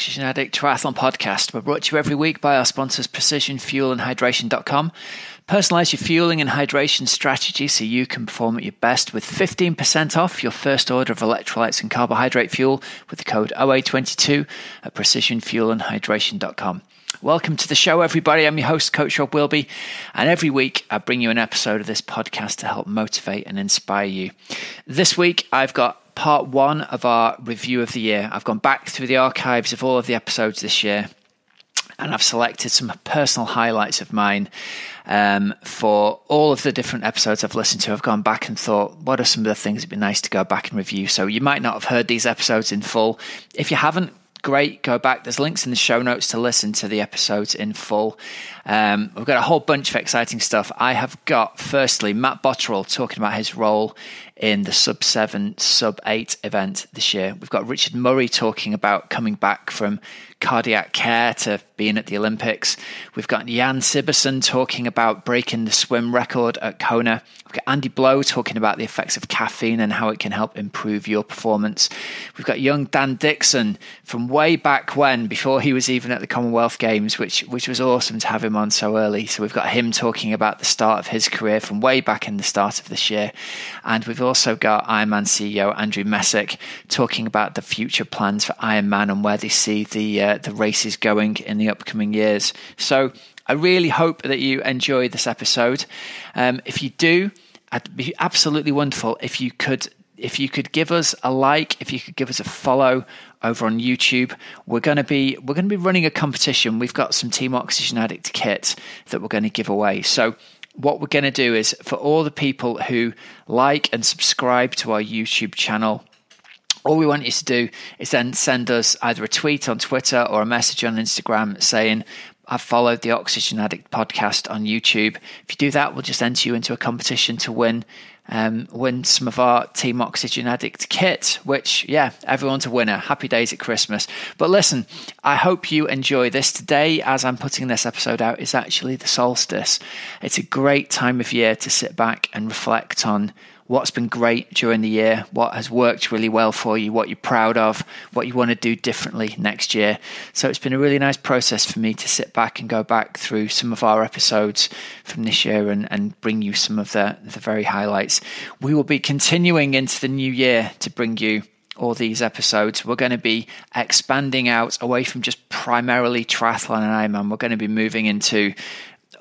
Oxygen Addict Triathlon Podcast. We're brought to you every week by our sponsors Precision Fuel and Hydration.com. Personalize your fueling and hydration strategy so you can perform at your best with 15% off your first order of electrolytes and carbohydrate fuel with the code OA22 at precisionfuelandhydration.com. Welcome to the show, everybody. I'm your host, Coach Rob Wilby, and every week I bring you an episode of this podcast to help motivate and inspire you. This week I've got part one of our review of the year. I've gone back through the archives of all of the episodes this year and I've selected some personal highlights of mine um, for all of the different episodes I've listened to. I've gone back and thought, what are some of the things that'd be nice to go back and review? So you might not have heard these episodes in full. If you haven't, great, go back. There's links in the show notes to listen to the episodes in full. Um, we've got a whole bunch of exciting stuff. I have got, firstly, Matt Botterill talking about his role in the sub seven, sub eight event this year. We've got Richard Murray talking about coming back from cardiac care to being at the Olympics. We've got Jan Sibbersen talking about breaking the swim record at Kona. We've got Andy Blow talking about the effects of caffeine and how it can help improve your performance. We've got young Dan Dixon from way back when, before he was even at the Commonwealth Games, which which was awesome to have him on so early. So we've got him talking about the start of his career from way back in the start of this year. And we've also got Ironman CEO Andrew Messick talking about the future plans for Ironman and where they see the uh, the race is going in the upcoming years. So I really hope that you enjoy this episode. Um, if you do, it'd be absolutely wonderful if you could if you could give us a like, if you could give us a follow over on YouTube, we're going to be we're going to be running a competition. We've got some Team Oxygen Addict kit that we're going to give away. So what we're going to do is for all the people who like and subscribe to our YouTube channel, all we want you to do is then send us either a tweet on Twitter or a message on Instagram saying, I've followed the Oxygen Addict podcast on YouTube. If you do that, we'll just enter you into a competition to win um, win some of our Team Oxygen Addict kit, which, yeah, everyone's a winner. Happy days at Christmas. But listen, I hope you enjoy this. Today, as I'm putting this episode out, is actually the solstice. It's a great time of year to sit back and reflect on what's been great during the year, what has worked really well for you, what you're proud of, what you want to do differently next year. So it's been a really nice process for me to sit back and go back through some of our episodes from this year and, and bring you some of the, the very highlights. We will be continuing into the new year to bring you all these episodes, we're going to be expanding out away from just primarily triathlon and Ironman. We're going to be moving into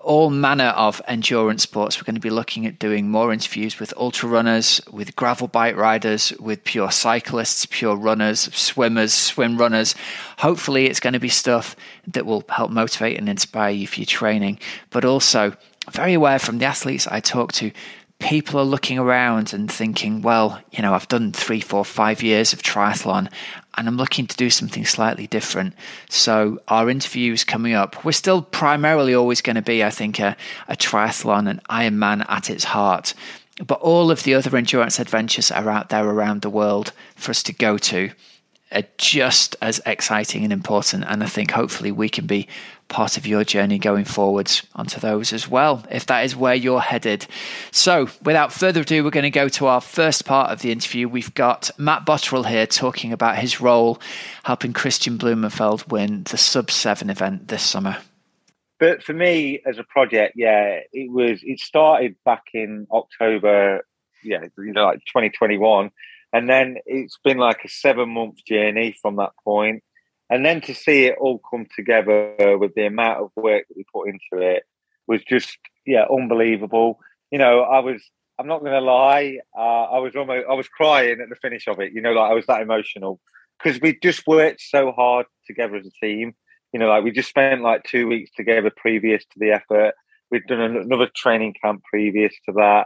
all manner of endurance sports. We're going to be looking at doing more interviews with ultra runners, with gravel bike riders, with pure cyclists, pure runners, swimmers, swim runners. Hopefully, it's going to be stuff that will help motivate and inspire you for your training, but also very aware from the athletes I talk to people are looking around and thinking, well, you know, I've done three, four, five years of triathlon and I'm looking to do something slightly different. So our interview is coming up, we're still primarily always going to be, I think, a, a triathlon and Ironman at its heart. But all of the other endurance adventures are out there around the world for us to go to are just as exciting and important. And I think hopefully we can be part of your journey going forwards onto those as well, if that is where you're headed. So, without further ado, we're going to go to our first part of the interview. We've got Matt Botterill here talking about his role helping Kristian Blummenfelt win the Sub 7 event this summer. But for me, as a project, yeah, it was. It started back in October, yeah, you know, like 2021, and then it's been like a seven month journey from that point. And then to see it all come together with the amount of work that we put into it was just yeah unbelievable. You know i was i'm not going to lie uh, i was almost i was crying at the finish of it you know like i was that emotional. Because we just worked so hard together as a team. You know like we just spent like two weeks together previous to the effort. We'd done another training camp previous to that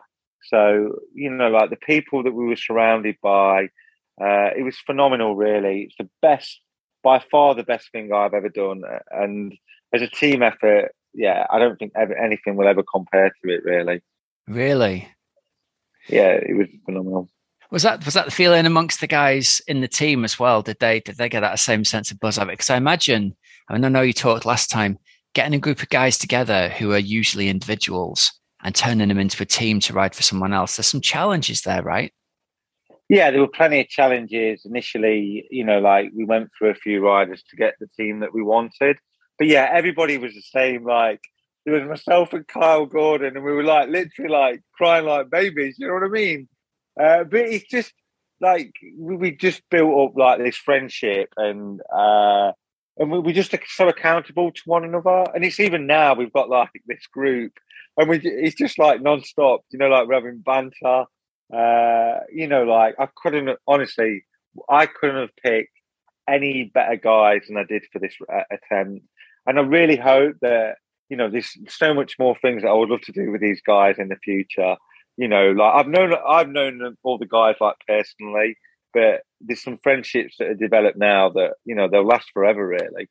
so you know like the people that we were surrounded by uh, it was phenomenal really it's the best by far the best thing I've ever done. And as a team effort, yeah, I don't think ever, anything will ever compare to it. Really. Really. Yeah, it was phenomenal. Was that was that the feeling amongst the guys in the team as well? Did they did they get that same sense of buzz of it? Because I imagine, I mean, I know you talked last time, getting a group of guys together who are usually individuals and turning them into a team to ride for someone else. There's some challenges there, right? yeah, there were plenty of challenges initially. You know, like we went through a few riders to get the team that we wanted, but yeah, everybody was the same. Like it was myself and Kyle Gordon, and we were like literally like crying like babies. You know what I mean? Uh, but it's just like we, just built up like this friendship, and uh, and we, we just so accountable to one another. And it's even now we've got like this group, and we it's just like non-stop. You know, like we're having banter. Uh, you know, like I couldn't honestly, I couldn't have picked any better guys than I did for this uh, attempt. And I really hope that you know, there's so much more things that I would love to do with these guys in the future. You know, like I've known I've known all the guys like personally, but there's some friendships that are developed now that you know they'll last forever. Really.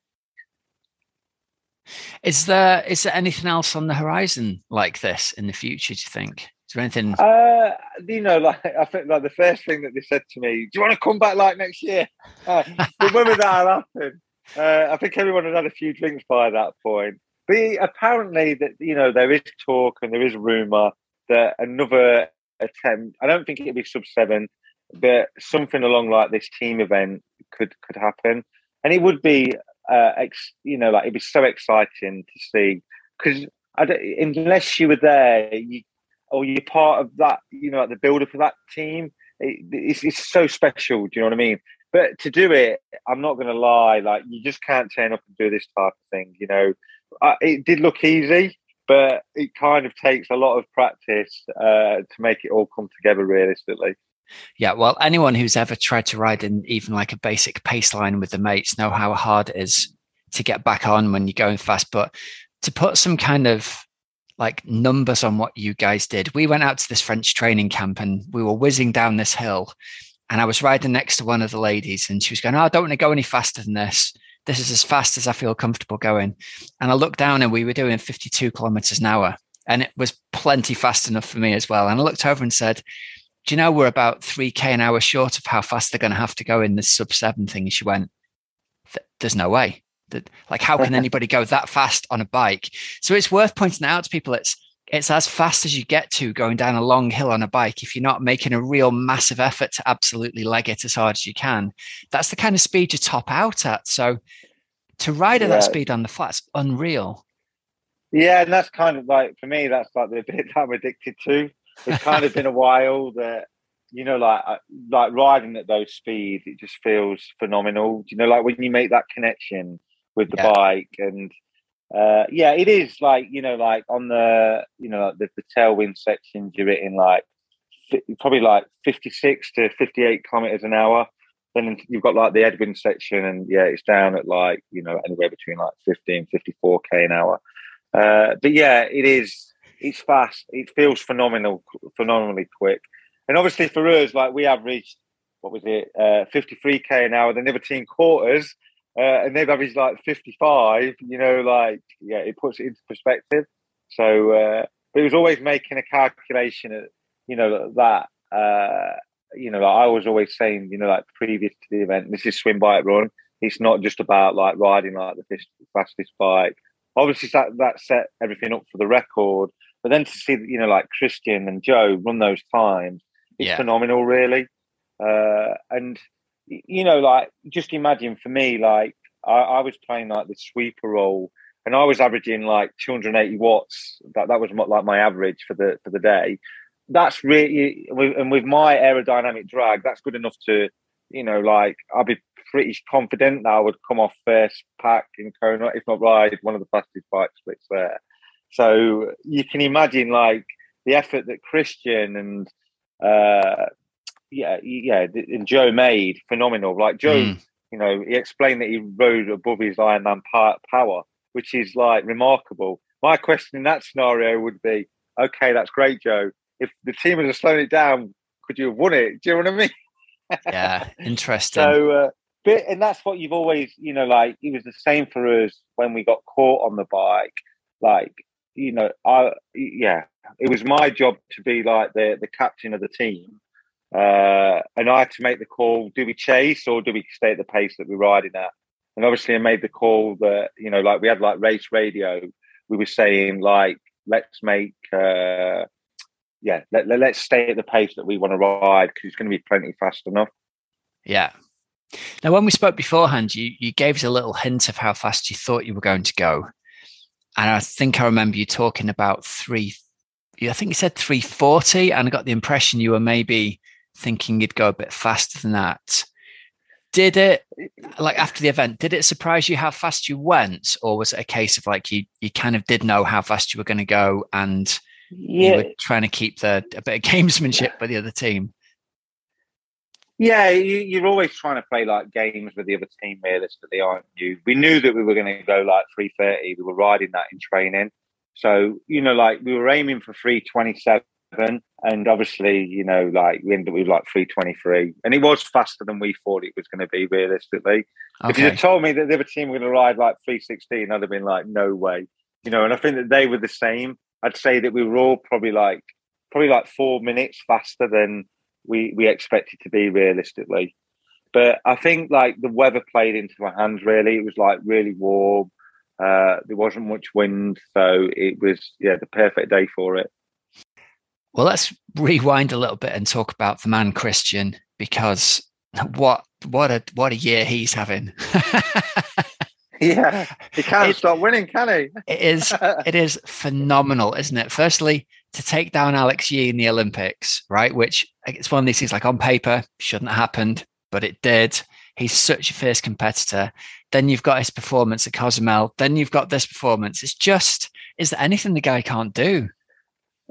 Is there is there anything else on the horizon like this in the future? Do you think? Is there anything? Uh, you know, like I think like the first thing that they said to me, "Do you want to come back like next year?" Uh, but whether that'll happen, uh, I think everyone had had a few drinks by that point. But apparently, that you know, there is talk and there is rumor that another attempt. I don't think it'd be sub seven, but something along like this team event could could happen, and it would be, uh, ex, you know, like it'd be so exciting to see because unless you were there, you or you're part of that, you know, like the builder for that team, it, it's, it's so special. Do you know what I mean? But to do it, I'm not going to lie, like you just can't turn up and do this type of thing. You know, uh, it did look easy, but it kind of takes a lot of practice uh, to make it all come together realistically. Yeah, well, anyone who's ever tried to ride in even like a basic pace line with the mates know how hard it is to get back on when you're going fast. But to put some kind of like numbers on what you guys did, we went out to this French training camp and we were whizzing down this hill. And I was riding next to one of the ladies, and she was going, Oh, I don't want to go any faster than this this is as fast as I feel comfortable going. And I looked down and we were doing 52 kilometers an hour. And it was plenty fast enough for me as well. And I looked over and said, Do you know we're about 3K an hour short of how fast they're going to have to go in this sub seven thing? And she went, There's no way. That, like, how can anybody go that fast on a bike? So it's worth pointing out to people it's it's as fast as you get to going down a long hill on a bike if you're not making a real massive effort to absolutely leg it as hard as you can that's the kind of speed you top out at so to ride at yeah. that speed on the flats unreal yeah and that's kind of like for me that's like the bit that i'm addicted to it's kind of been a while that you know like uh, like riding at those speeds it just feels phenomenal you know like when you make that connection with the yeah. bike and uh, yeah, it is like you know, like on the you know the, the tailwind sections, you're hitting like probably like 56 to 58 kilometers an hour. Then you've got like the headwind section, and yeah, it's down at like you know anywhere between like 15, 54 k an hour. Uh, but yeah, it is. It's fast. It feels phenomenal, phenomenally quick. And obviously for us, like we averaged what was it, uh, 53k an hour. The never team quarters uh, and they've averaged like 55, you know, like, yeah, it puts it into perspective. So, uh, but it was always making a calculation, at, you know, that, uh, you know, like I was always saying, you know, like previous to the event, this is swim, bike, run. It's not just about like riding like the fastest bike. Obviously, that, that set everything up for the record. But then to see, you know, like Kristian and Joe run those times, it's yeah. phenomenal, really. Uh, and you know, like just imagine for me, like I, I, was playing like the sweeper role, and I was averaging like 280 watts. That that was like my average for the for the day. That's really, and with my aerodynamic drag, that's good enough to, you know, like I'd be pretty confident that I would come off first pack in Kona, if not ride one of the fastest bike splits there. So you can imagine like the effort that Kristian and uh, yeah, yeah, and Joe made phenomenal. Like Joe, mm. you know, he explained that he rode above his Ironman power, which is like remarkable. My question in that scenario would be, okay, that's great, Joe. If the team had slowed it down, could you have won it? Do you know what I mean? yeah, interesting. So, uh, but and that's what you've always, you know, like it was the same for us when we got caught on the bike. Like, you know, I yeah, it was my job to be like the the captain of the team uh, and I had to make the call: do we chase or do we stay at the pace that we're riding at? And obviously, I made the call that you know, like we had like race radio. We were saying like, let's make uh, yeah, let, let, us stay at the pace that we want to ride because it's going to be plenty fast enough. Yeah. Now, when we spoke beforehand, you you gave us a little hint of how fast you thought you were going to go, and I think I remember you talking about three. I think you said three forty, and I got the impression you were maybe thinking you'd go a bit faster than that. Did it like after the event? Did it surprise you how fast you went, or was it a case of like you you kind of did know how fast you were going to go, and yeah. you were trying to keep the a bit of gamesmanship with the other team? Yeah, you, are always trying to play like games with the other team realistically, aren't you? We knew that we were going to go like 330. We were riding that in training. So, you know, like we were aiming for 327 and obviously, you know, like we ended up with like 323. And it was faster than we thought it was going to be realistically. Okay. If you had told me that the other team were going to ride like 316, I'd have been like, no way. You know, and I think that they were the same. I'd say that we were all probably like probably like four minutes faster than we we expected to be realistically. But I think like the weather played into our hands. Really, it was like really warm. Uh, there wasn't much wind, so it was yeah the perfect day for it. Well, let's rewind a little bit and talk about the man Kristian because what what a what a year he's having. yeah, he can't it, stop winning, can he? it is it is phenomenal, isn't it? Firstly, to take down Alex Yee in the Olympics, right? Which it's one of these things like on paper shouldn't have happened, but it did. He's such a fierce competitor. Then you've got his performance at Cozumel. Then you've got this performance. It's just, is there anything the guy can't do?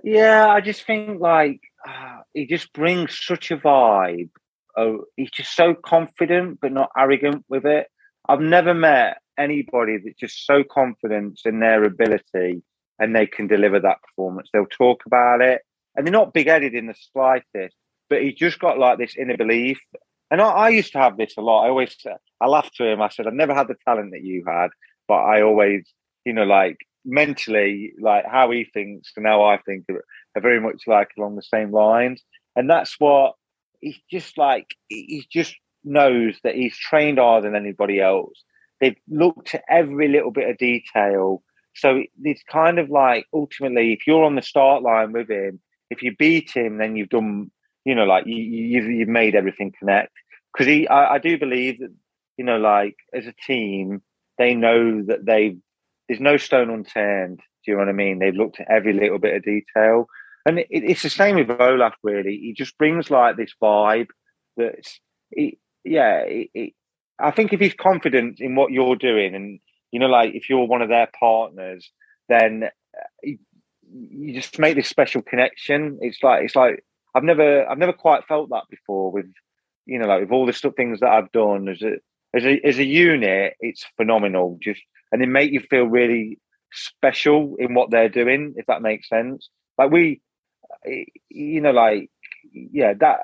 Yeah, I just think like uh, he just brings such a vibe. Oh, he's just so confident but not arrogant with it. I've never met anybody that's just so confident in their ability and they can deliver that performance. They'll talk about it and they're not big headed in the slightest, but he's just got like this inner belief. And I, I, used to have this a lot. I always, I laughed to him. I said, I've never had the talent that you had, but I always, you know, like mentally, like how he thinks and how I think are, are very much like along the same lines. And that's what he's just like, he just knows that he's trained harder than anybody else. They've looked at every little bit of detail so it's kind of like ultimately, if you're on the start line with him, if you beat him, then you've done, you know, like you, you've you've made everything connect. Because he, I, I do believe that, you know, like as a team, they know that they there's no stone unturned. Do you know what I mean? They've looked at every little bit of detail, and it, it's the same with Olav. Really, he just brings like this vibe that's, it, yeah. It, I think if he's confident in what you're doing and you know, like if you're one of their partners, then uh, you just make this special connection. It's like it's like I've never I've never quite felt that before with you know like with all the stuff things that I've done as a as a as a unit. It's phenomenal. Just and they make you feel really special in what they're doing. If that makes sense. Like we, you know, like yeah, that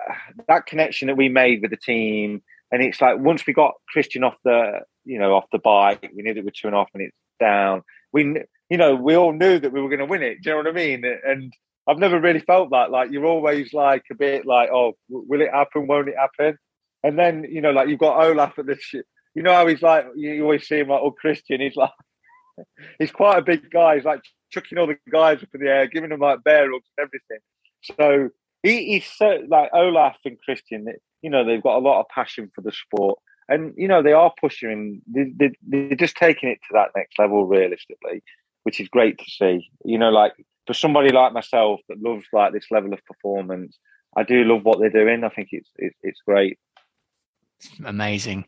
that connection that we made with the team, and it's like once we got Kristian off the you know, off the bike. We knew that we're two and a half minutes down. We, you know, we all knew that we were going to win it. Do you know what I mean? And I've never really felt that. Like you're always like a bit like, oh, will it happen? Won't it happen? And then you know, like you've got Olav at the. You know how he's like. You always see him like, oh, Kristian. He's like, he's quite a big guy. He's like chucking all the guys up in the air, giving them like bear hugs and everything. So he, he's so like Olav and Kristian. You know, they've got a lot of passion for the sport. And you know they are pushing they, they, they're just taking it to that next level realistically which is great to see. You know like for somebody like myself that loves like this level of performance i do love what they're doing. I think it's it's, it's great amazing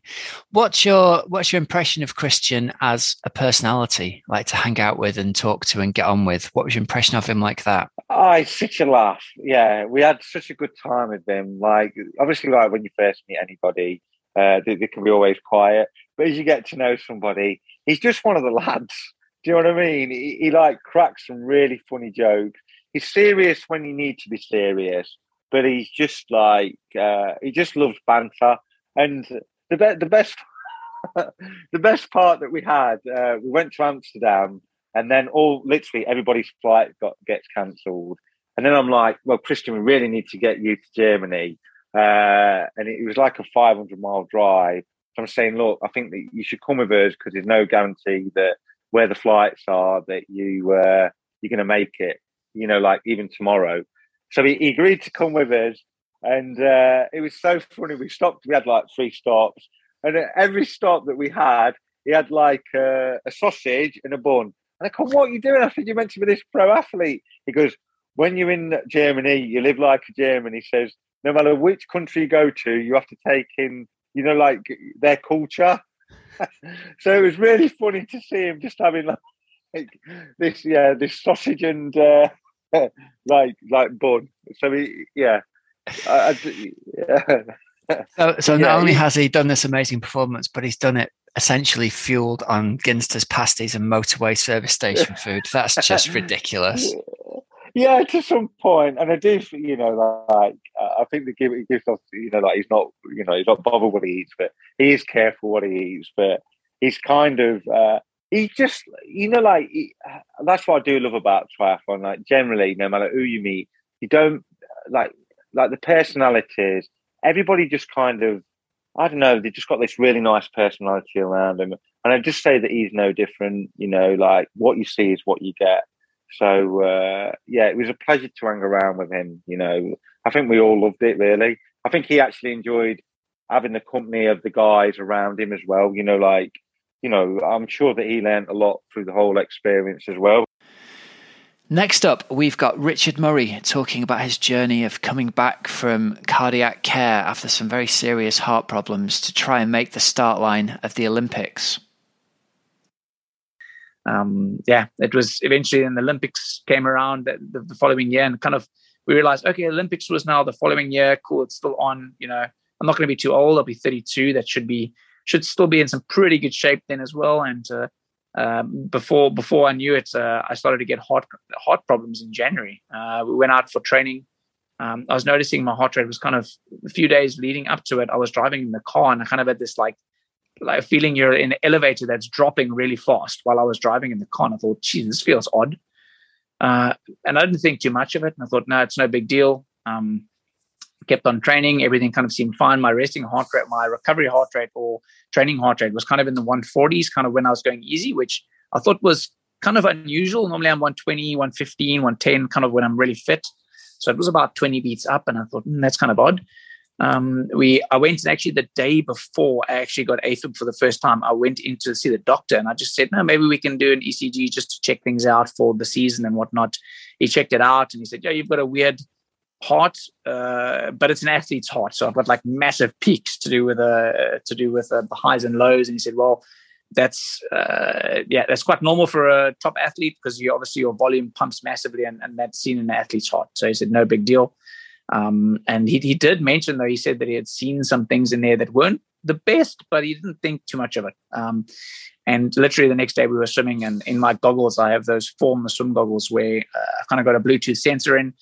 what's your what's your impression of kristian as a personality like to hang out with and talk to and get on with what was your impression of him like that oh it's such a laugh yeah we had such a good time with him like obviously like when you first meet anybody uh, they, they, can be always quiet. But as you get to know somebody, he's just one of the lads. Do you know what I mean? He, he like cracks some really funny jokes. He's serious when you need to be serious, but he's just like uh, he just loves banter. And the be- the best the best part that we had, uh, we went to Amsterdam, and then all literally everybody's flight got gets cancelled. And then I'm like, well, Kristian, we really need to get you to Germany. Uh, and it, was like a 500 mile drive. So I'm saying, look, I think that you should come with us because there's no guarantee that where the flights are that you uh, you're going to make it. You know, like even tomorrow. So he, he agreed to come with us, and uh, it was so funny. We stopped. We had like three stops, and at every stop that we had, he had like uh, a sausage and a bun. And I come, "What are you doing?" I said, "You meant to be this pro athlete." He goes, "When you're in Germany, you live like a German." He says, "No matter which country you go to, you have to take in, you know, like their culture." so it was really funny to see him just having like this, yeah, this sausage and uh, like like bun. So he, yeah, I, I, yeah. So, so not yeah, only has he done this amazing performance, but he's done it essentially fueled on Ginster's pasties and motorway service station food. That's just ridiculous. Yeah, to some point, and I do, you know, like I think the give gives us, you know, like he's not, you know, he's not bothered what he eats, but he is careful what he eats. But he's kind of, uh, he just, you know, like he, that's what I do love about triathlon. Like generally, no matter who you meet, you don't like like the personalities. Everybody just kind of I don't know, they just got this really nice personality around him. And I just say that he's no different, you know, like what you see is what you get. So, uh, yeah, it was a pleasure to hang around with him. You know, I think we all loved it, really. I think he actually enjoyed having the company of the guys around him as well. You know, like, you know, I'm sure that he learned a lot through the whole experience as well. Next up, we've got Richard Murray talking about his journey of coming back from cardiac care after some very serious heart problems to try and make the start line of the Olympics. Um, yeah, it was eventually, and the Olympics came around the, the, following year, and kind of we realized, okay, Olympics was now the following year. Cool, it's still on. You know, I'm not going to be too old. I'll be 32. That should be should still be in some pretty good shape then as well, and. Uh, um, before before I knew it, uh, I started to get heart heart problems in January. Uh, we went out for training. Um, I was noticing my heart rate was kind of a few days leading up to it. I was driving in the car and I kind of had this like like feeling you're in an elevator that's dropping really fast while I was driving in the car. And I thought, geez, this feels odd. Uh, and I didn't think too much of it. And I thought, no, it's no big deal. Um, kept on training. Everything kind of seemed fine. My resting heart rate, my recovery heart rate, or training heart rate was kind of in the 140s, kind of when I was going easy, which I thought was kind of unusual. Normally I'm 120, 115, 110, kind of when I'm really fit. So it was about 20 beats up, and I thought mm, that's kind of odd. Um, we I went and actually the day before I actually got AFib for the first time, I went in to see the doctor and I just said, no, maybe we can do an ECG just to check things out for the season and whatnot. He checked it out and he said, yeah, you've got a weird heart, uh, but it's an athlete's heart. So I've got like massive peaks to do with uh, to do with uh, the highs and lows. And he said, well, that's uh, yeah, that's quite normal for a top athlete because you obviously your volume pumps massively, and, and that's seen in an athlete's heart. So he said, no big deal. Um, and he he did mention though he said that he had seen some things in there that weren't the best, but he didn't think too much of it. Um, and literally the next day we were swimming, and in my goggles I have those form swim goggles where uh, I kind of got a Bluetooth sensor in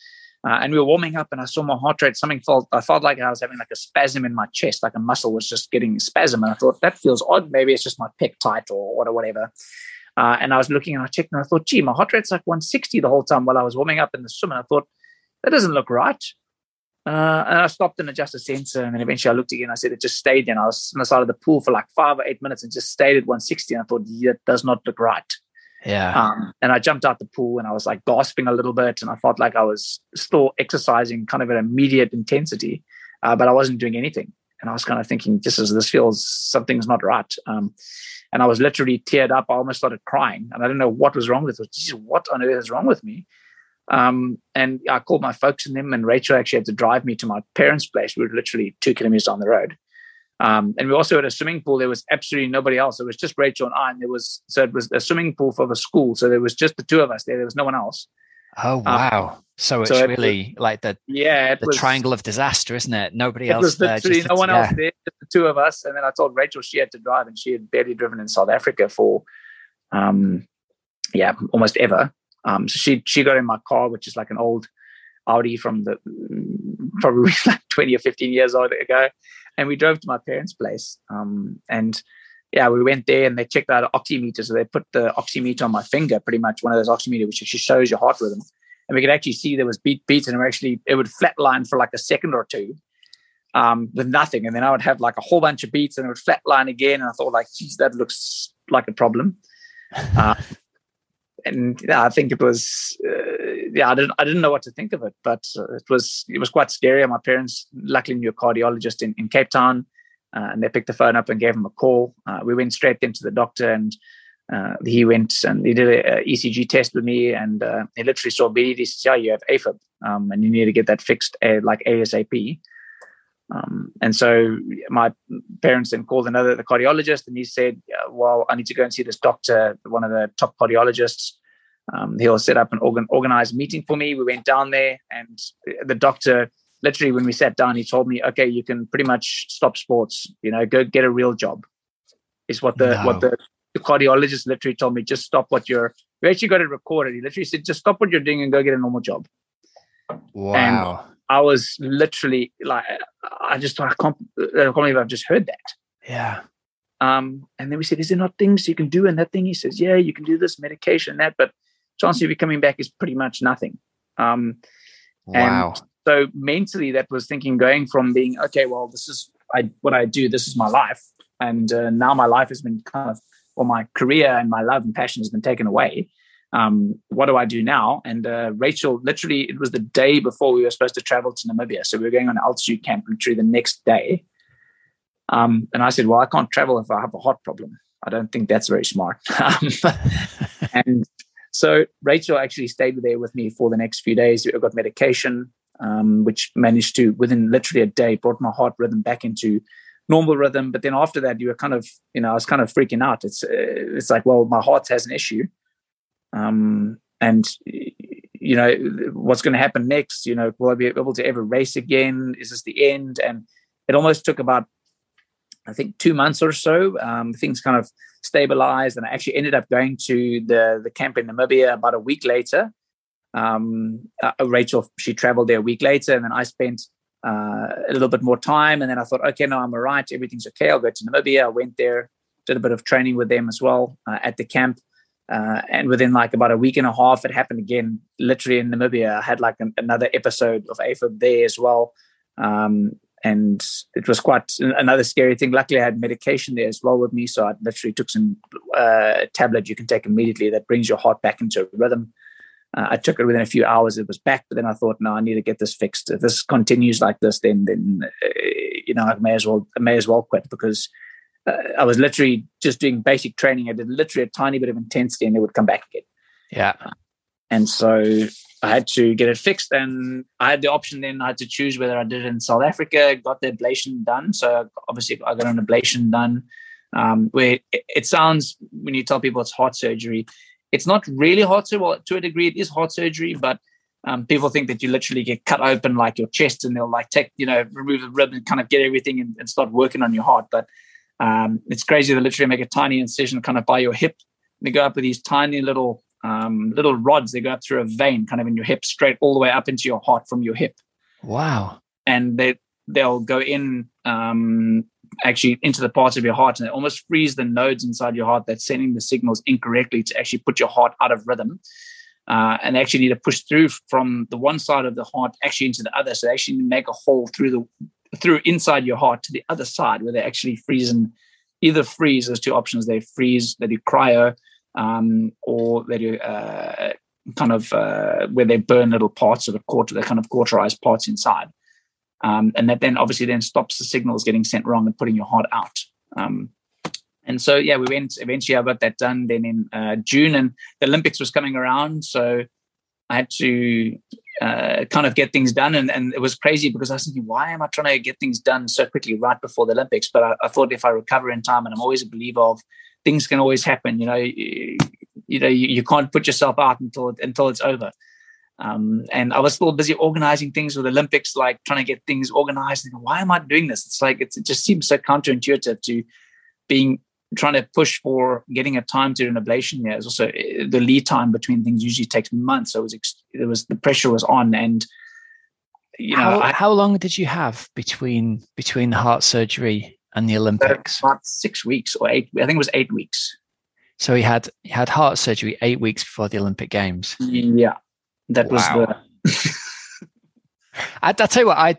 uh, and we were warming up, and I saw my heart rate. Something felt. I felt like I was having like a spasm in my chest, like a muscle was just getting a spasm. And I thought that feels odd. Maybe it's just my pec tight or whatever. Uh, and I was looking and I checked and I thought, gee, my heart rate's like 160 the whole time while I was warming up in the swim. And I thought that doesn't look right. Uh, and I stopped and adjusted the sensor. And then eventually I looked again. I said it just stayed there. And I was on the side of the pool for like five or eight minutes and just stayed at 160. And I thought, yeah, that does not look right. Yeah. Um, and I jumped out the pool and I was like gasping a little bit and I felt like I was still exercising kind of at immediate intensity, uh, but I wasn't doing anything. And I was kind of thinking, this is this feels something's not right. Um, and I was literally teared up. I almost started crying, and I didn't know what was wrong with it. Geez, what on earth is wrong with me? Um, and I called my folks and them, and Rachel actually had to drive me to my parents' place. We were literally two kilometers down the road. Um, and we also had a swimming pool. There was absolutely nobody else. It was just Rachel and I. And there was so it was a swimming pool for the school. So there was just the two of us there. There was no one else. Oh um, wow! Um, so it's so really it like the yeah the was, triangle of disaster, isn't it? Nobody it else. Was literally there, no one yeah. else there. Just the two of us. And then I told Rachel she had to drive, and she had barely driven in South Africa for, um, yeah, almost ever. Um, so she she got in my car, which is like an old Audi from the probably like 20 or 15 years old ago and we drove to my parents' place. Um, and yeah, we went there and they checked out an oximeter. So they put the oximeter on my finger, pretty much one of those oximeters, which actually shows your heart rhythm. And we could actually see there was beat beats, and it actually it would flatline for like a second or two um, with nothing. And then I would have like a whole bunch of beats and it would flatline again. And I thought like, geez, that looks like a problem. Uh, and yeah, I think it was uh, yeah I didn't I didn't know what to think of it, but uh, it was it was quite scary. My parents luckily knew a cardiologist in, in Cape Town, uh, and they picked the phone up and gave him a call. Uh, we went straight into the doctor, and uh, he went and he did a, a ECG test with me, and uh, he literally saw me. He said, "Yeah, you have AFib, um, and you need to get that fixed like ASAP." Um, and so my parents then called another the cardiologist, and he said, "Well, I need to go and see this doctor, one of the top cardiologists. Um, he'll set up an organ organized meeting for me." We went down there, and the doctor, literally, when we sat down, he told me, "Okay, you can pretty much stop sports. You know, go get a real job." Is what the no. what the, the cardiologist literally told me. Just stop what you're. We actually got it recorded. He literally said, "Just stop what you're doing and go get a normal job." Wow. And I was literally like, I just thought, I can't, I can't believe I've just heard that. Yeah. Um, and then we said, is there not things you can do in that thing? He says, yeah, you can do this medication and that, but chance of you coming back is pretty much nothing. Um, wow. so mentally, that was thinking going from being okay, well, this is I, what I do. This is my life, and uh, now my life has been kind of, well, my career and my love and passion has been taken away um, what do I do now? And uh, Rachel, literally, it was the day before we were supposed to travel to Namibia. So we were going on altitude camp literally the next day. Um, and I said, well, I can't travel if I have a heart problem. I don't think that's very smart. Um, and so Rachel actually stayed there with me for the next few days. I got medication, um, which managed to, within literally a day, brought my heart rhythm back into normal rhythm. But then after that, you were kind of, you know, I was kind of freaking out. It's, uh, it's like, well, my heart has an issue um, and you know what's going to happen next? You know will i be able to ever race again? Is this the end? And it almost took about i think two months or so um, things kind of stabilized and i actually ended up going to the the camp in namibia about a week later. Um, uh, rachel she traveled there a week later and then i spent uh, a little bit more time and then i thought okay no i'm all right. Everything's okay. I'll go to namibia. I went there did a bit of training with them as well uh, at the camp uh, and within like about a week and a half, it happened again, literally in Namibia. I had like an, another episode of AFib there as well. Um, and it was quite another scary thing. Luckily, I had medication there as well with me. So I literally took some uh, tablet you can take immediately that brings your heart back into rhythm. Uh, I took it within a few hours. It was back, but then I thought, no, I need to get this fixed. If this continues like this, then then uh, you know I may as well I may as well quit because uh, I was literally just doing basic training. I did literally a tiny bit of intensity and it would come back again. Yeah. And so I had to get it fixed. And I had the option then, I had to choose whether I did it in South Africa, got the ablation done. So obviously I got an ablation done. Um, where it, it, sounds, when you tell people it's heart surgery, it's not really heart surgery. Well, to a degree, it is heart surgery, but um, people think that you literally get cut open like your chest and they'll like take, you know, remove the rib and kind of get everything and, and start working on your heart. But um, it's crazy. They literally make a tiny incision kind of by your hip. They go up with these tiny little um, little rods. They go up through a vein, kind of in your hip, straight all the way up into your heart from your hip. Wow! And they they'll go in um, actually into the parts of your heart, and they almost freeze the nodes inside your heart that's sending the signals incorrectly to actually put your heart out of rhythm. Uh, and they actually need to push through from the one side of the heart actually into the other. So they actually make a hole through the through inside your heart to the other side where they actually freeze and either freeze. There's two options: they freeze, they do cryo, um, or they do uh, kind of uh, where they burn little parts of the quarter, they kind of cauterized parts inside, um, and that then obviously then stops the signals getting sent wrong and putting your heart out. Um, and so yeah, we went. Eventually, I got that done. Then in uh, June, and the Olympics was coming around, so I had to uh, kind of get things done. And, and it was crazy because I was thinking, why am I trying to get things done so quickly right before the Olympics? But I, I thought if I recover in time, and I'm always a believer of things can always happen. You know, you, you know, you, you, can't put yourself out until until it's over. Um, and I was still busy organizing things with Olympics, like trying to get things organized. And why am I doing this? It's like it's, it just seems so counterintuitive to being trying to push for getting a time to an ablation yeah is also eh, the lead time between things usually takes months. So it was it was the pressure was on and you know how, I, how long did you have between between the heart surgery and the olympics? about six weeks or eight i think it was eight weeks. So he had he had heart surgery eight weeks before the olympic games. Yeah. That wow. was the I, will tell you what, I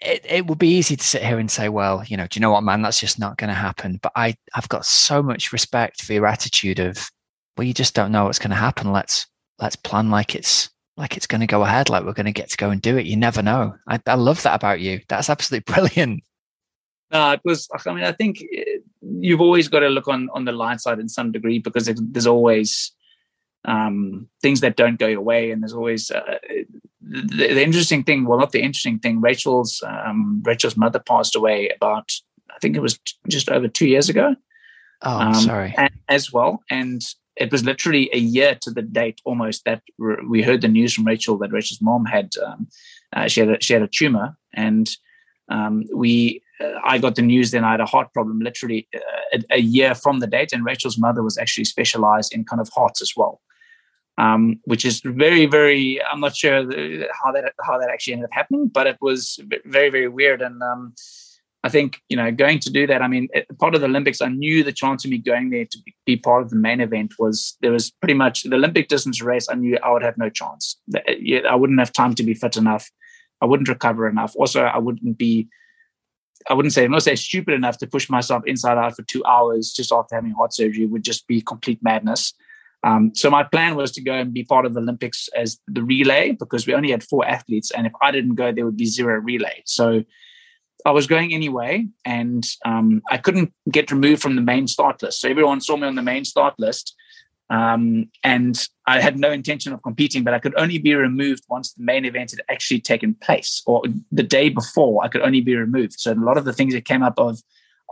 it, it would be easy to sit here and say, well, you know, do you know what, man, that's just not going to happen. But I, I've got so much respect for your attitude of well, you just don't know what's going to happen. Let's let's plan like it's like it's going to go ahead, like we're going to get to go and do it. You never know. I, I love that about you. That's absolutely brilliant. No, it was. I mean, I think eh, you've always got to look on on the light side in some degree because there's always um, things that don't go your way, and there's always uh, the, the, interesting thing. Well, not the interesting thing. Rachel's um, Rachel's mother passed away about I think it was just over two years ago. Oh, um, sorry. as well, and it was literally a year to the date almost that we heard the news from Rachel that Rachel's mom had um, uh, she had a, she had a tumor, and um, we uh, I got the news then I had a heart problem literally uh, a, a, year from the date, and Rachel's mother was actually specialized in kind of hearts as well, um, which is very very I'm not sure how that how that actually ended up happening, but it was very very weird and. Um, I think you know going to do that. I mean, part of the Olympics, I knew the chance of me going there to be part of the main event was there was pretty much the Olympic distance race. I knew I would have no chance. I wouldn't have time to be fit enough. I wouldn't recover enough. Also, I wouldn't be. I wouldn't say I'm not say stupid enough to push myself inside out for two hours just after having heart surgery. It would just be complete madness. Um, so my plan was to go and be part of the Olympics as the relay because we only had four athletes, and if I didn't go, there would be zero relay. So I was going anyway, and um, I couldn't get removed from the main start list. So everyone saw me on the main start list, um, and I had no intention of competing. But I could only be removed once the main event had actually taken place, or the day before. I could only be removed. So a lot of the things that came up of,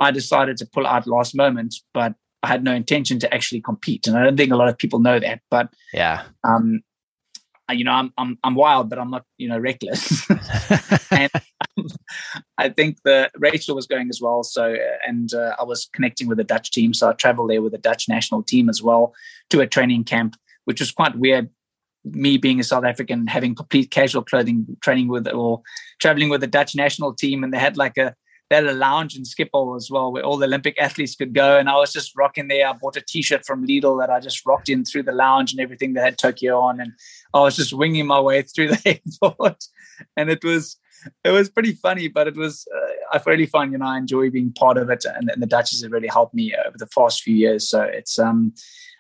I decided to pull out last moment, but I had no intention to actually compete, and I don't think a lot of people know that. But yeah, um, you know, I'm I'm I'm wild, but I'm not, you know, reckless. and um, I think that Rachel was going as well. So, uh, and uh, I was connecting with the Dutch team, so I traveled there with the Dutch national team as well to a training camp, which was quite weird. Me being a South African, having complete casual clothing, training with or traveling with the Dutch national team, and they had like a they had a lounge in Schiphol as well, where all the Olympic athletes could go. And I was just rocking there. I bought a T-shirt from Lidl that I just rocked in through the lounge and everything that had Tokyo on, and I was just winging my way through the airport. And it was it was pretty funny, but it was uh, I really fun. You know, I enjoy being part of it, and, and the Dutchies have really helped me over the past few years. So it's um.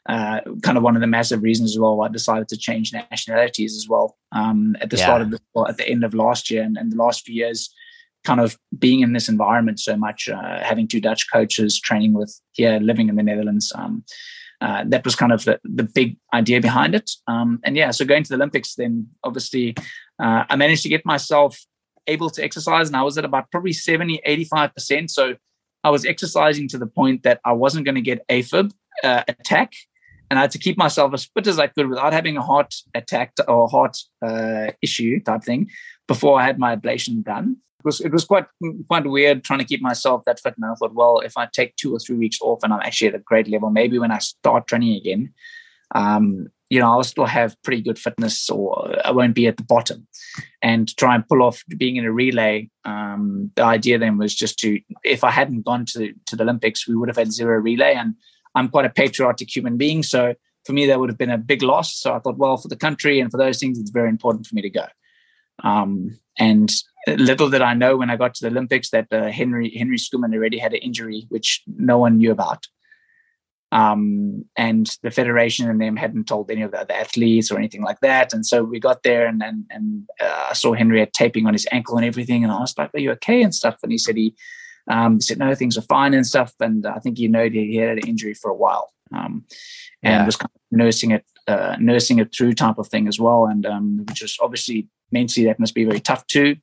Uh, kind of one of the massive reasons as well why I decided to change nationalities as well um, at the yeah. start of the at the end of last year and, and the last few years kind of being in this environment so much, uh, having two Dutch coaches, training with here, living in the Netherlands. Um, uh, that was kind of the, the big idea behind it. Um, and yeah, so going to the Olympics, then obviously uh, I managed to get myself able to exercise, and I was at about probably 70, 85%. So I was exercising to the point that I wasn't going to get AFib uh, attack. And I had to keep myself as fit as I could without having a heart attack or heart uh, issue type thing before I had my ablation done was it was quite quite weird trying to keep myself that fit. And I thought, well, if I take two or three weeks off and I'm actually at a great level, maybe when I start training again, um, you know, I'll still have pretty good fitness, or I won't be at the bottom. And try and pull off being in a relay, um, the idea then was just to, if I hadn't gone to to the Olympics, we would have had zero relay. And I'm quite a patriotic human being, so for me that would have been a big loss. So I thought, well, for the country and for those things, it's very important for me to go. Um, and little did I know when I got to the Olympics that uh, Henri Henri Schoeman already had an injury which no one knew about. Um, and the federation and them hadn't told any of the other athletes or anything like that. And so we got there, and and, and uh, I saw Henri had taping on his ankle and everything, and I was like, "Are you okay?" and stuff. And he said he, um, he said no, things are fine and stuff. And I think you know he had an injury for a while, um, and yeah. was kind of nursing it, uh, nursing it through type of thing as well. And um, which is obviously mentally that must be very tough too.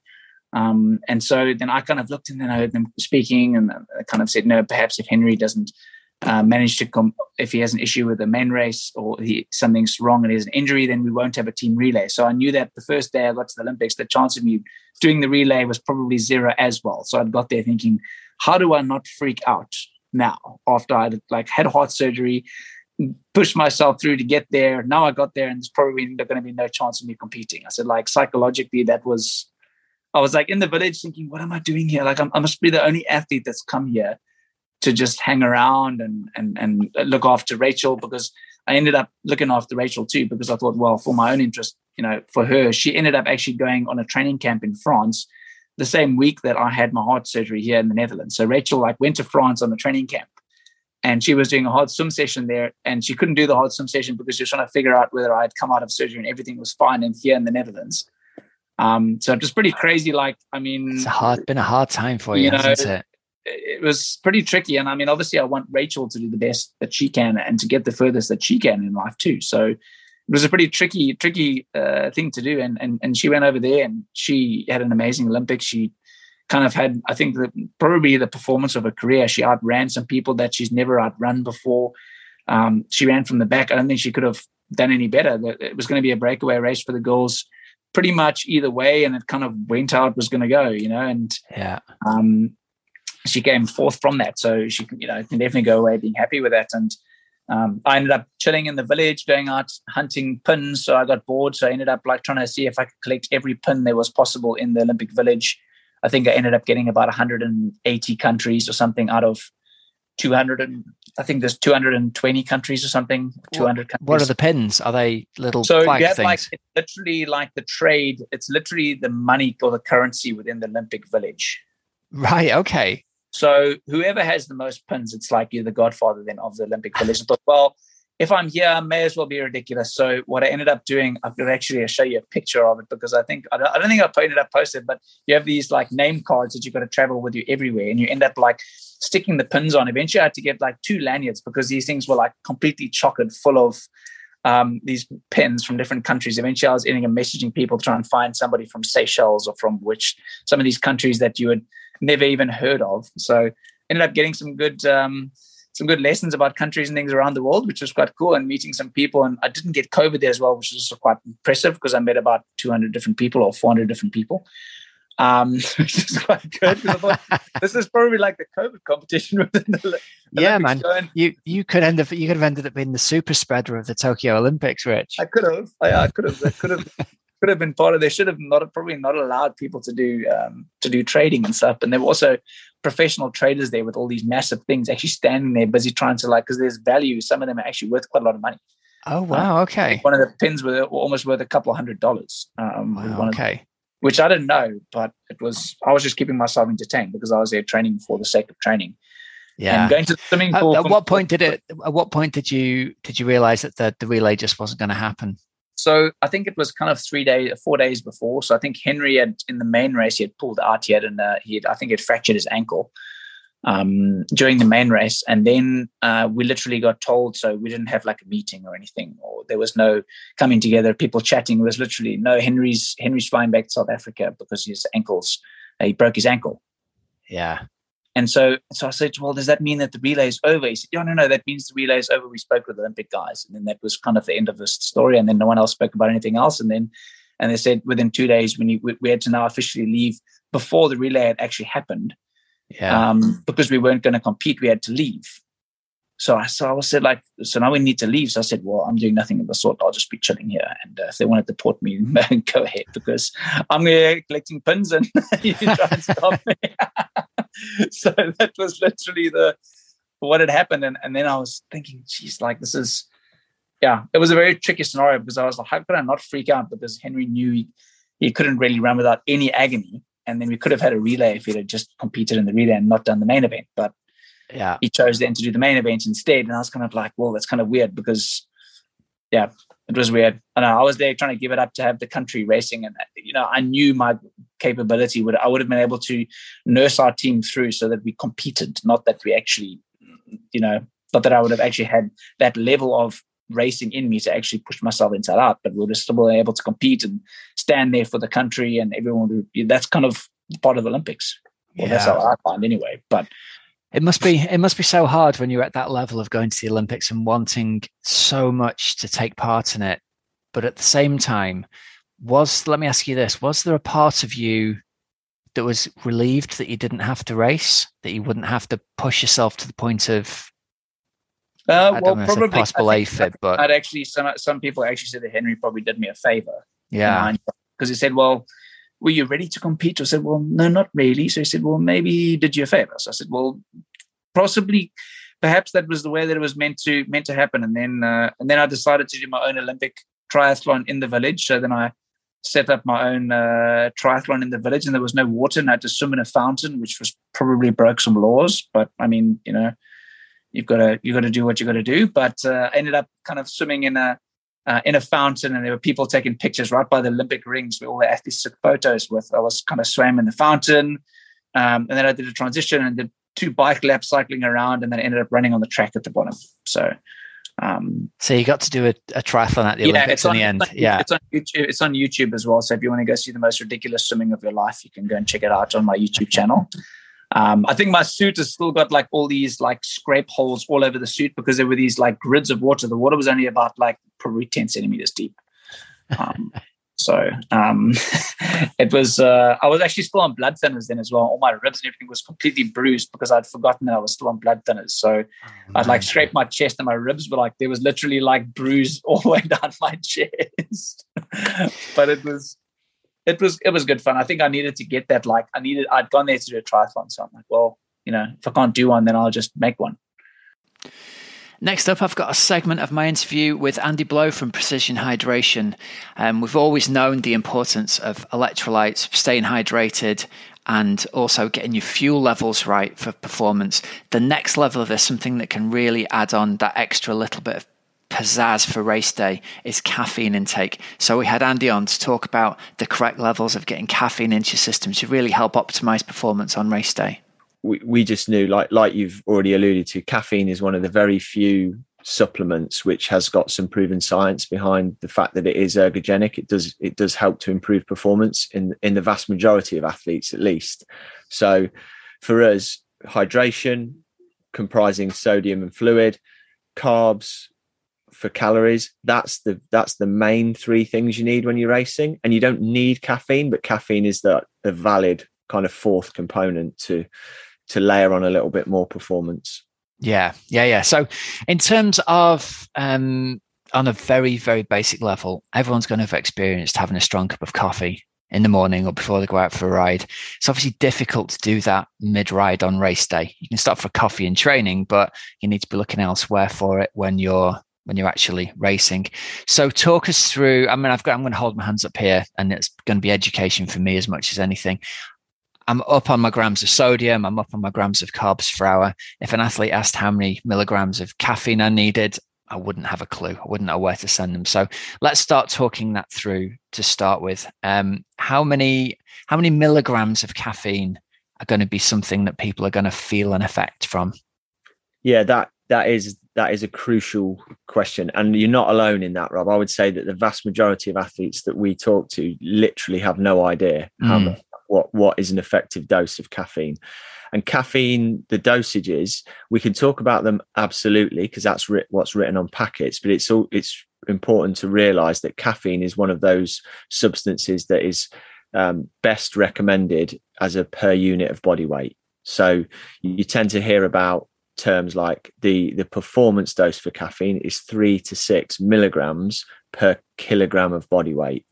Um, and so then I kind of looked and then I heard them speaking and I kind of said, no, perhaps if Henri doesn't uh, manage to come, if he has an issue with the main race or he, something's wrong and he has an injury, then we won't have a team relay. So I knew that the first day I got to the Olympics, the chance of me doing the relay was probably zero as well. So I'd got there thinking, how do I not freak out now after I'd like had heart surgery, pushed myself through to get there. Now I got there and there's probably going to be no chance of me competing. I said, like psychologically, that was I was like in the village thinking, what am I doing here? Like I'm, i must be the only athlete that's come here to just hang around and and and look after Rachel because I ended up looking after Rachel too because I thought, well, for my own interest, you know, for her, she ended up actually going on a training camp in France the same week that I had my heart surgery here in the Netherlands. So Rachel like went to France on a training camp and she was doing a hard swim session there, and she couldn't do the hard swim session because she was trying to figure out whether I had come out of surgery and everything was fine and here in the Netherlands. Um, so it was pretty crazy. Like, I mean, it's a hard, been a hard time for you, you know, hasn't it? It was pretty tricky, and I mean, obviously, I want Rachel to do the best that she can and to get the furthest that she can in life too. So it was a pretty tricky, tricky uh, thing to do. And and and she went over there, and she had an amazing Olympics. She kind of had, I think, the, probably the performance of her career. She outran some people that she's never outrun before. Um, she ran from the back. I don't think she could have done any better. It was going to be a breakaway race for the girls, pretty much either way, and it kind of went how it was going to go, you know. And yeah, um, she came forth from that, so she you know can definitely go away being happy with that. And um, I ended up chilling in the village, going out hunting pins. So I got bored, so I ended up like trying to see if I could collect every pin there was possible in the Olympic Village. I think I ended up getting about 180 countries or something out of 200 and I think there's 220 countries or something. 200 countries. What are the pins? Are they little so flag you things? like it's literally like the trade. It's literally the money or the currency within the Olympic Village. Right. Okay. So whoever has the most pins, it's like you're the godfather then of the Olympic Village. I thought, well, if I'm here, I may as well be ridiculous. So what I ended up doing, I could actually show you a picture of it because I think I don't, I don't think I ended up posted, but you have these like name cards that you've got to travel with you everywhere, and you end up like sticking the pins on. Eventually, I had to get like two lanyards because these things were like completely chocolate full of um, these pins from different countries. Eventually, I was ending up messaging people trying to try and find somebody from Seychelles or from which some of these countries that you had never even heard of. So ended up getting some good. Um, some good lessons about countries and things around the world, which was quite cool, and meeting some people. And I didn't get COVID there as well, which was also quite impressive because I met about 200 different people or 400 different people, um, which is quite good. Thought, this is probably like the COVID competition within the yeah, man. You you could end up you could have ended up being the super spreader of the Tokyo Olympics, Rich. I could have. I, I could have. I could have. could have been part of. They should have not probably not allowed people to do um, to do trading and stuff. And they were also professional traders there with all these massive things, actually standing there busy trying to like because there's value. Some of them are actually worth quite a lot of money. Oh wow! Um, okay. One of the pins were almost worth a couple of hundred dollars. Um, wow, okay. The, which I didn't know, but it was. I was just keeping myself entertained because I was there training for the sake of training. Yeah. And going to the swimming pool. At, at what point did it? At what point did you did you realize that the, the relay just wasn't going to happen? So I think it was kind of three days, four days before. So I think Henri had in the main race he had pulled out. And uh, he had, I think he had fractured his ankle um, during the main race, and then uh, we literally got told. So we didn't have like a meeting or anything, or there was no coming together, people chatting. It was literally no. Henri's Henri's flying back to South Africa because his ankles. Uh, he broke his ankle. Yeah. And so, so I said, well, does that mean that the relay is over? He said, no, no, no, that means the relay is over. We spoke with the Olympic guys. And then that was kind of the end of the story. And then no one else spoke about anything else. And then, and they said within two days, we, we, we had to now officially leave before the relay had actually happened. Yeah. Um, because we weren't going to compete, we had to leave. So I, so I was said like, so now we need to leave. So I said, well, I'm doing nothing of the sort. I'll just be chilling here. And uh, if they want to deport me, go ahead because I'm here collecting pins and you try and stop me. so that was literally the what had happened. And, and then I was thinking, geez, like this is, yeah, it was a very tricky scenario because I was like, how could I not freak out? Because Henri knew he, he couldn't really run without any agony. And then we could have had a relay if he had just competed in the relay and not done the main event. But yeah, he chose then to do the main event instead. And I was kind of like, well, that's kind of weird because, yeah, it was weird. I I was there trying to give it up to have the country racing, and you know, I knew my capability would I would have been able to nurse our team through so that we competed, not that we actually, you know, not that I would have actually had that level of racing in me to actually push myself inside out, but we would have still been able to compete and stand there for the country, and everyone would. That's kind of part of Olympics. Well, yeah. that's how I find anyway. But it must be it must be so hard when you're at that level of going to the Olympics and wanting so much to take part in it. But at the same time, was let me ask you this, was there a part of you that was relieved that you didn't have to race, that you wouldn't have to push yourself to the point of uh, well, probably possible AFib, but I'd actually some some people actually said that Henri probably did me a favor. Yeah, because he said, "Well, were you ready to compete? I said, well, no, not really. So he said, well, maybe he did you a favor. So I said, well, possibly, perhaps that was the way that it was meant to meant to happen. And then uh, and then I decided to do my own Olympic triathlon in the village. So then I set up my own uh, triathlon in the village, and there was no water, and I had to swim in a fountain, which was probably broke some laws. But I mean, you know, you've got to you've got to do what you got to do. But uh, I ended up kind of swimming in a uh, in a fountain, and there were people taking pictures right by the Olympic rings where all the athletes took photos with. I was kind of swam in the fountain, um, and then I did a transition and did two bike laps cycling around, and then ended up running on the track at the bottom. So. Um, so you got to do a, a triathlon at the yeah, Olympics in on, the end. On, yeah, it's on YouTube. It's on YouTube as well. So if you want to go see the most ridiculous swimming of your life, you can go and check it out on my YouTube channel. Um, I think my suit has still got like all these like scrape holes all over the suit because there were these like grids of water. The water was only about like probably 10 centimeters deep. Um, so um, it was, uh, I was actually still on blood thinners then as well. All my ribs and everything was completely bruised because I'd forgotten that I was still on blood thinners. So oh, I'd like scrape my chest and my ribs were like, there was literally like bruise all the way down my chest. but it was, it was it was good fun. I think I needed to get that. Like I needed, I'd gone there to do a triathlon, so I'm like, well, you know, if I can't do one, then I'll just make one. Next up, I've got a segment of my interview with Andy Blow from Precision Hydration. Um, we've always known the importance of electrolytes, staying hydrated, and also getting your fuel levels right for performance. The next level of this, something that can really add on that extra little bit of pizzazz for race day is caffeine intake. So we had Andy on to talk about the correct levels of getting caffeine into your system to really help optimize performance on race day. We, we just knew, like like you've already alluded to, caffeine is one of the very few supplements which has got some proven science behind the fact that it is ergogenic. It does it does help to improve performance in in the vast majority of athletes, at least. So for us, hydration comprising sodium and fluid, carbs, for calories that's the that's the main three things you need when you're racing and you don't need caffeine but caffeine is the, the valid kind of fourth component to to layer on a little bit more performance yeah yeah yeah so in terms of um on a very very basic level everyone's going to have experienced having a strong cup of coffee in the morning or before they go out for a ride. It's obviously difficult to do that mid ride on race day. You can stop for coffee in training, but you need to be looking elsewhere for it when you're when you're actually racing. So talk us through. I mean, I've got. I'm going to hold my hands up here, and it's going to be education for me as much as anything. I'm up on my grams of sodium. I'm up on my grams of carbs per hour. If an athlete asked how many milligrams of caffeine I needed, I wouldn't have a clue. I wouldn't know where to send them. So let's start talking that through to start with. Um, how many how many milligrams of caffeine are going to be something that people are going to feel an effect from? Yeah, that that is that is a crucial question and you're not alone in that rob i would say that the vast majority of athletes that we talk to literally have no idea mm. much, what what is an effective dose of caffeine. And caffeine the dosages we can talk about them absolutely because that's ri- what's written on packets but it's all it's important to realize that caffeine is one of those substances that is um, best recommended as a per unit of body weight. So you tend to hear about terms like the the performance dose for caffeine is three to six milligrams per kilogram of body weight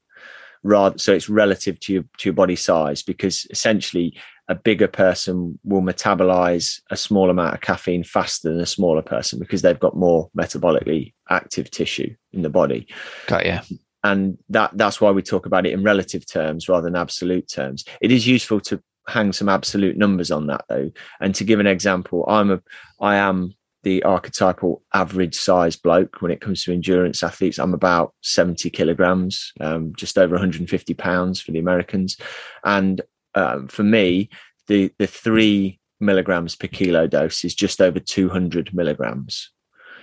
rather so it's relative to your to your body size because essentially a bigger person will metabolize a small amount of caffeine faster than a smaller person because they've got more metabolically active tissue in the body. Got you and that that's why we talk about it in relative terms rather than absolute terms. It is useful to hang some absolute numbers on that though. And to give an example, I'm a I am the archetypal average size bloke when it comes to endurance athletes. I'm about 70 kilograms, um, just over 150 pounds for the Americans. And um, for me, the the three milligrams per kilo dose is just over 200 milligrams.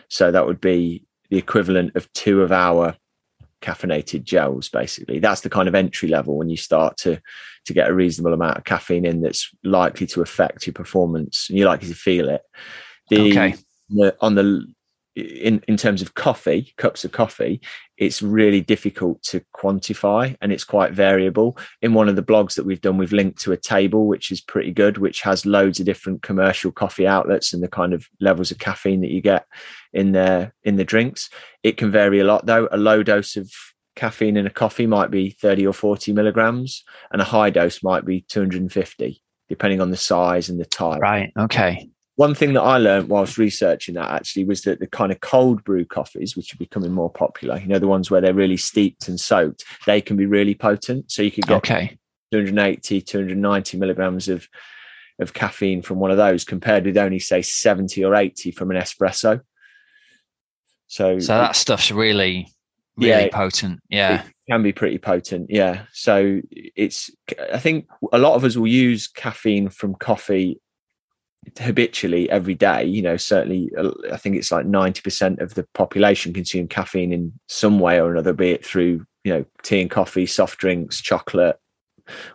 So that would be the equivalent of two of our caffeinated gels basically that's the kind of entry level when you start to to get a reasonable amount of caffeine in that's likely to affect your performance and you're likely to feel it the, okay. The on the in in terms of coffee cups of coffee it's really difficult to quantify and it's quite variable. In one of the blogs that we've done we've linked to a table which is pretty good which has loads of different commercial coffee outlets and the kind of levels of caffeine that you get in the in the drinks. It can vary a lot though. A low dose of caffeine in a coffee might be 30 or 40 milligrams and a high dose might be 250 depending on the size and the type. Right. Okay one thing that I learned whilst researching that actually was that the kind of cold brew coffees, which are becoming more popular, you know, the ones where they're really steeped and soaked, they can be really potent. So you could get okay. 280, 290 milligrams of of caffeine from one of those compared with only say 70 or 80 from an espresso. So, so that stuff's really, really yeah, potent. Yeah. can be pretty potent. Yeah. So it's, I think a lot of us will use caffeine from coffee habitually every day you know certainly uh, i think it's like 90% of the population consume caffeine in some way or another be it through you know tea and coffee soft drinks chocolate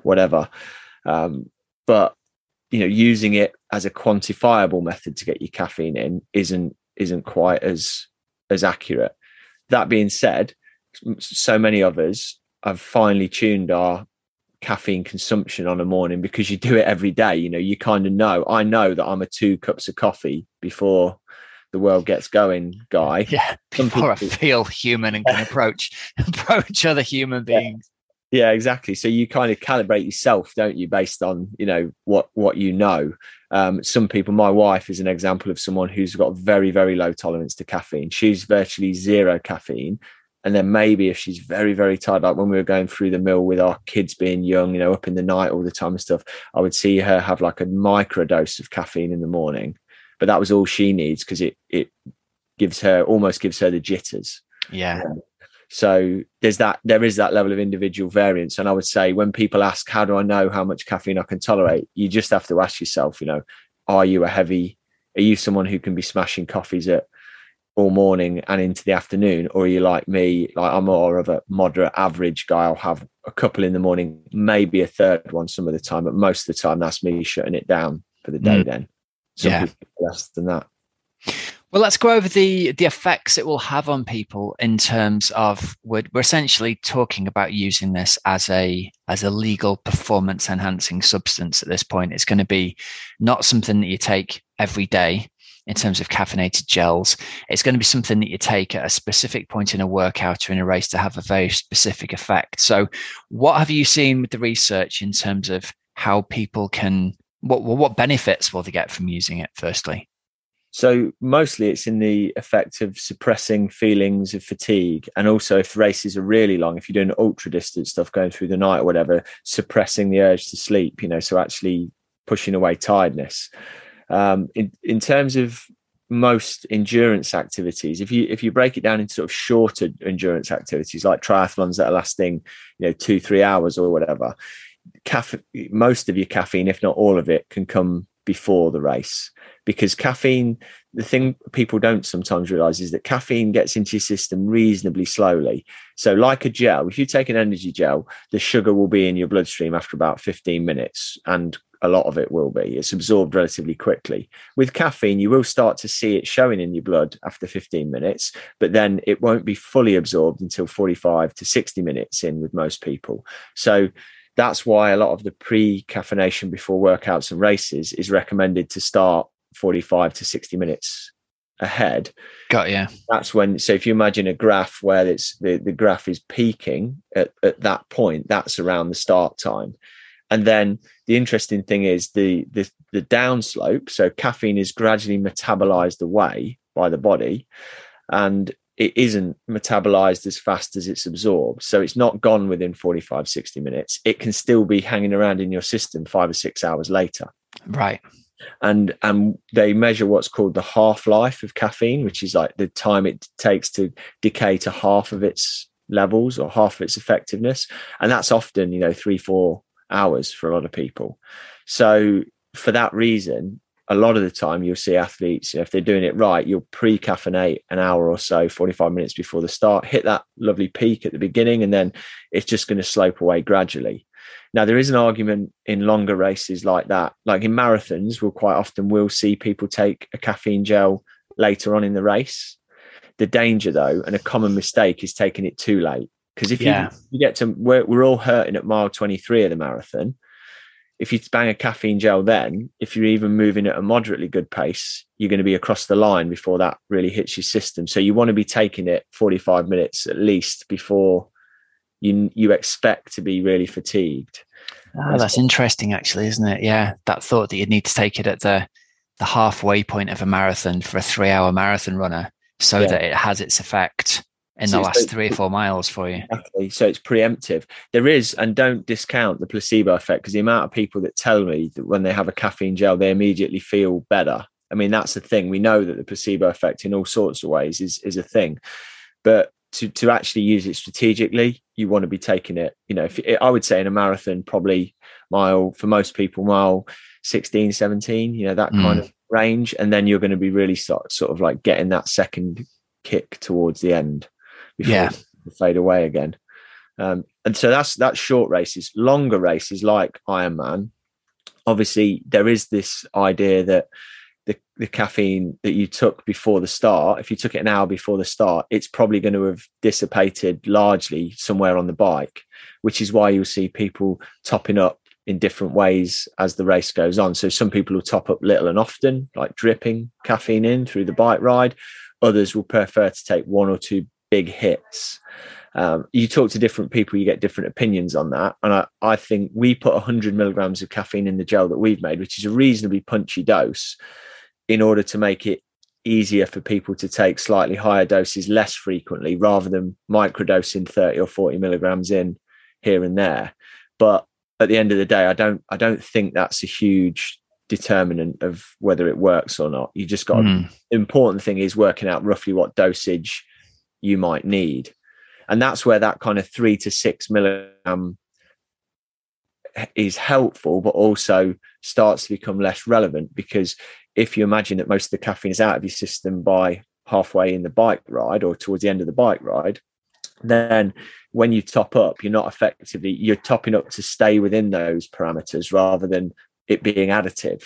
whatever. Um, but you know using it as a quantifiable method to get your caffeine in isn't isn't quite as as accurate. That being said so many of us have finely tuned our caffeine consumption on a morning because you do it every day. You know, you kind of know. I know that I'm a two cups of coffee before the world gets going guy. Yeah, before people, I feel human and can approach approach other human beings. Yeah. yeah, exactly. So you kind of calibrate yourself, don't you, based on you know what what you know. Um, some people, my wife is an example of someone who's got very very low tolerance to caffeine. She's virtually zero caffeine, and then maybe if she's very very tired like when we were going through the mill with our kids being young you know up in the night all the time and stuff i would see her have like a micro dose of caffeine in the morning. But that was all she needs because it it gives her almost gives her the jitters. Yeah. Um, so there's that there is that level of individual variance. And i would say when people ask how do i know how much caffeine i can tolerate? you just have to ask yourself you know are you a heavy are you someone who can be smashing coffees at all morning and into the afternoon, or are you like me? Like I'm more of a moderate average guy. I'll have a couple in the morning, maybe a third one some of the time, but most of the time that's me shutting it down for the day. Mm. Then, some yeah. less than that. Well, let's go over the the effects it will have on people in terms of we're, we're essentially talking about using this as a as a legal performance enhancing substance at this point. It's going to be not something that you take every day in terms of caffeinated gels. It's going to be something that you take at a specific point in a workout or in a race to have a very specific effect. So, what have you seen with the research in terms of how people can what what benefits will they get from using it? Firstly. So mostly it's in the effect of suppressing feelings of fatigue. And also if races are really long, if you're doing ultra distance stuff going through the night or whatever, suppressing the urge to sleep, you know, so actually pushing away tiredness. Um, in, in terms of most endurance activities, if you if you break it down into sort of shorter endurance activities like triathlons that are lasting, you know, two three hours or whatever, most of your caffeine, if not all of it, can come before the race. Because caffeine the thing people don't sometimes realize is that caffeine gets into your system reasonably slowly. So like a gel if you take an energy gel the sugar will be in your bloodstream after about 15 minutes and a lot of it will be. It's absorbed relatively quickly. With caffeine, you will start to see it showing in your blood after 15 minutes, but then it won't be fully absorbed until 45 to 60 minutes in with most people. So that's why a lot of the pre caffeination before workouts and races is recommended to start 45 to 60 minutes ahead. Got yeah. That's when so if you imagine a graph where it's the, the graph is peaking at, at that point, that's around the start time. And then the interesting thing is the the, the downslope. So caffeine is gradually metabolized away by the body, and it isn't metabolized as fast as it's absorbed. So it's not gone within 45, 60 minutes. It can still be hanging around in your system five or six hours later. Right. And and they measure what's called the half-life of caffeine, which is like the time it takes to decay to half of its levels or half of its effectiveness. And that's often, you know, three, four hours for a lot of people. So for that reason, a lot of the time you'll see athletes, you know, if they're doing it right, you'll pre-caffeinate an hour or so, 45 minutes before the start, hit that lovely peak at the beginning, and then it's just going to slope away gradually. Now there is an argument in longer races like that, like in marathons, we'll quite often will see people take a caffeine gel later on in the race. The danger though, and a common mistake is taking it too late. Because if yeah. you, you get to, we're, we're all hurting at mile 23 of the marathon. If you bang a caffeine gel then, if you're even moving at a moderately good pace, you're going to be across the line before that really hits your system. So you want to be taking it 45 minutes at least before you you expect to be really fatigued. Oh, that's interesting, actually, isn't it? Yeah, that thought that you'd need to take it at the the halfway point of a marathon for a three hour marathon runner, so yeah. that it has its effect in the last three or four miles for you. Exactly. So it's preemptive. There is, and don't discount the placebo effect because the amount of people that tell me that when they have a caffeine gel, they immediately feel better. I mean, that's the thing. We know that the placebo effect in all sorts of ways is is a thing, but to to actually use it strategically, you want to be taking it. You know, if I would say in a marathon, probably mile for most people, mile 16, 17, you know, that mm. kind of range, and then you're going to be really sort sort of like getting that second kick towards the end before yeah. fade away again. Um, and so that's that's short races. Longer races like Ironman, obviously there is this idea that the, the caffeine that you took before the start, if you took it an hour before the start, it's probably going to have dissipated largely somewhere on the bike, which is why you'll see people topping up in different ways as the race goes on. So some people will top up little and often, like dripping caffeine in through the bike ride. Others will prefer to take one or two big hits. Um, you talk to different people, you get different opinions on that. And I, I think we put 100 milligrams of caffeine in the gel that we've made, which is a reasonably punchy dose, in order to make it easier for people to take slightly higher doses less frequently rather than microdosing 30 or 40 milligrams in here and there. But at the end of the day, I don't I don't think that's a huge determinant of whether it works or not. You just got mm. important thing is working out roughly what dosage you might need. And that's where that kind of three to six milligram um, is helpful, but also starts to become less relevant because if you imagine that most of the caffeine is out of your system by halfway in the bike ride or towards the end of the bike ride, then when you top up, you're not effectively you're topping up to stay within those parameters rather than it being additive.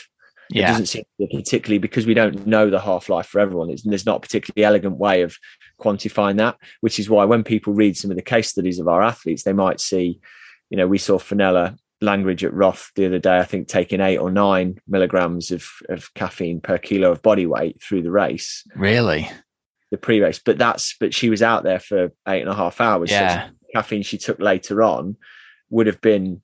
Yeah. It doesn't seem particularly because we don't know the half life for everyone. It's, there's not a particularly elegant way of quantifying that, which is why when people read some of the case studies of our athletes, they might see, you know, we saw Fenella Langridge at Roth the other day, I think taking eight or nine milligrams of, of caffeine per kilo of body weight through the race. Really? The pre race. But that's, but she was out there for eight and a half hours. Yeah. So caffeine she took later on would have been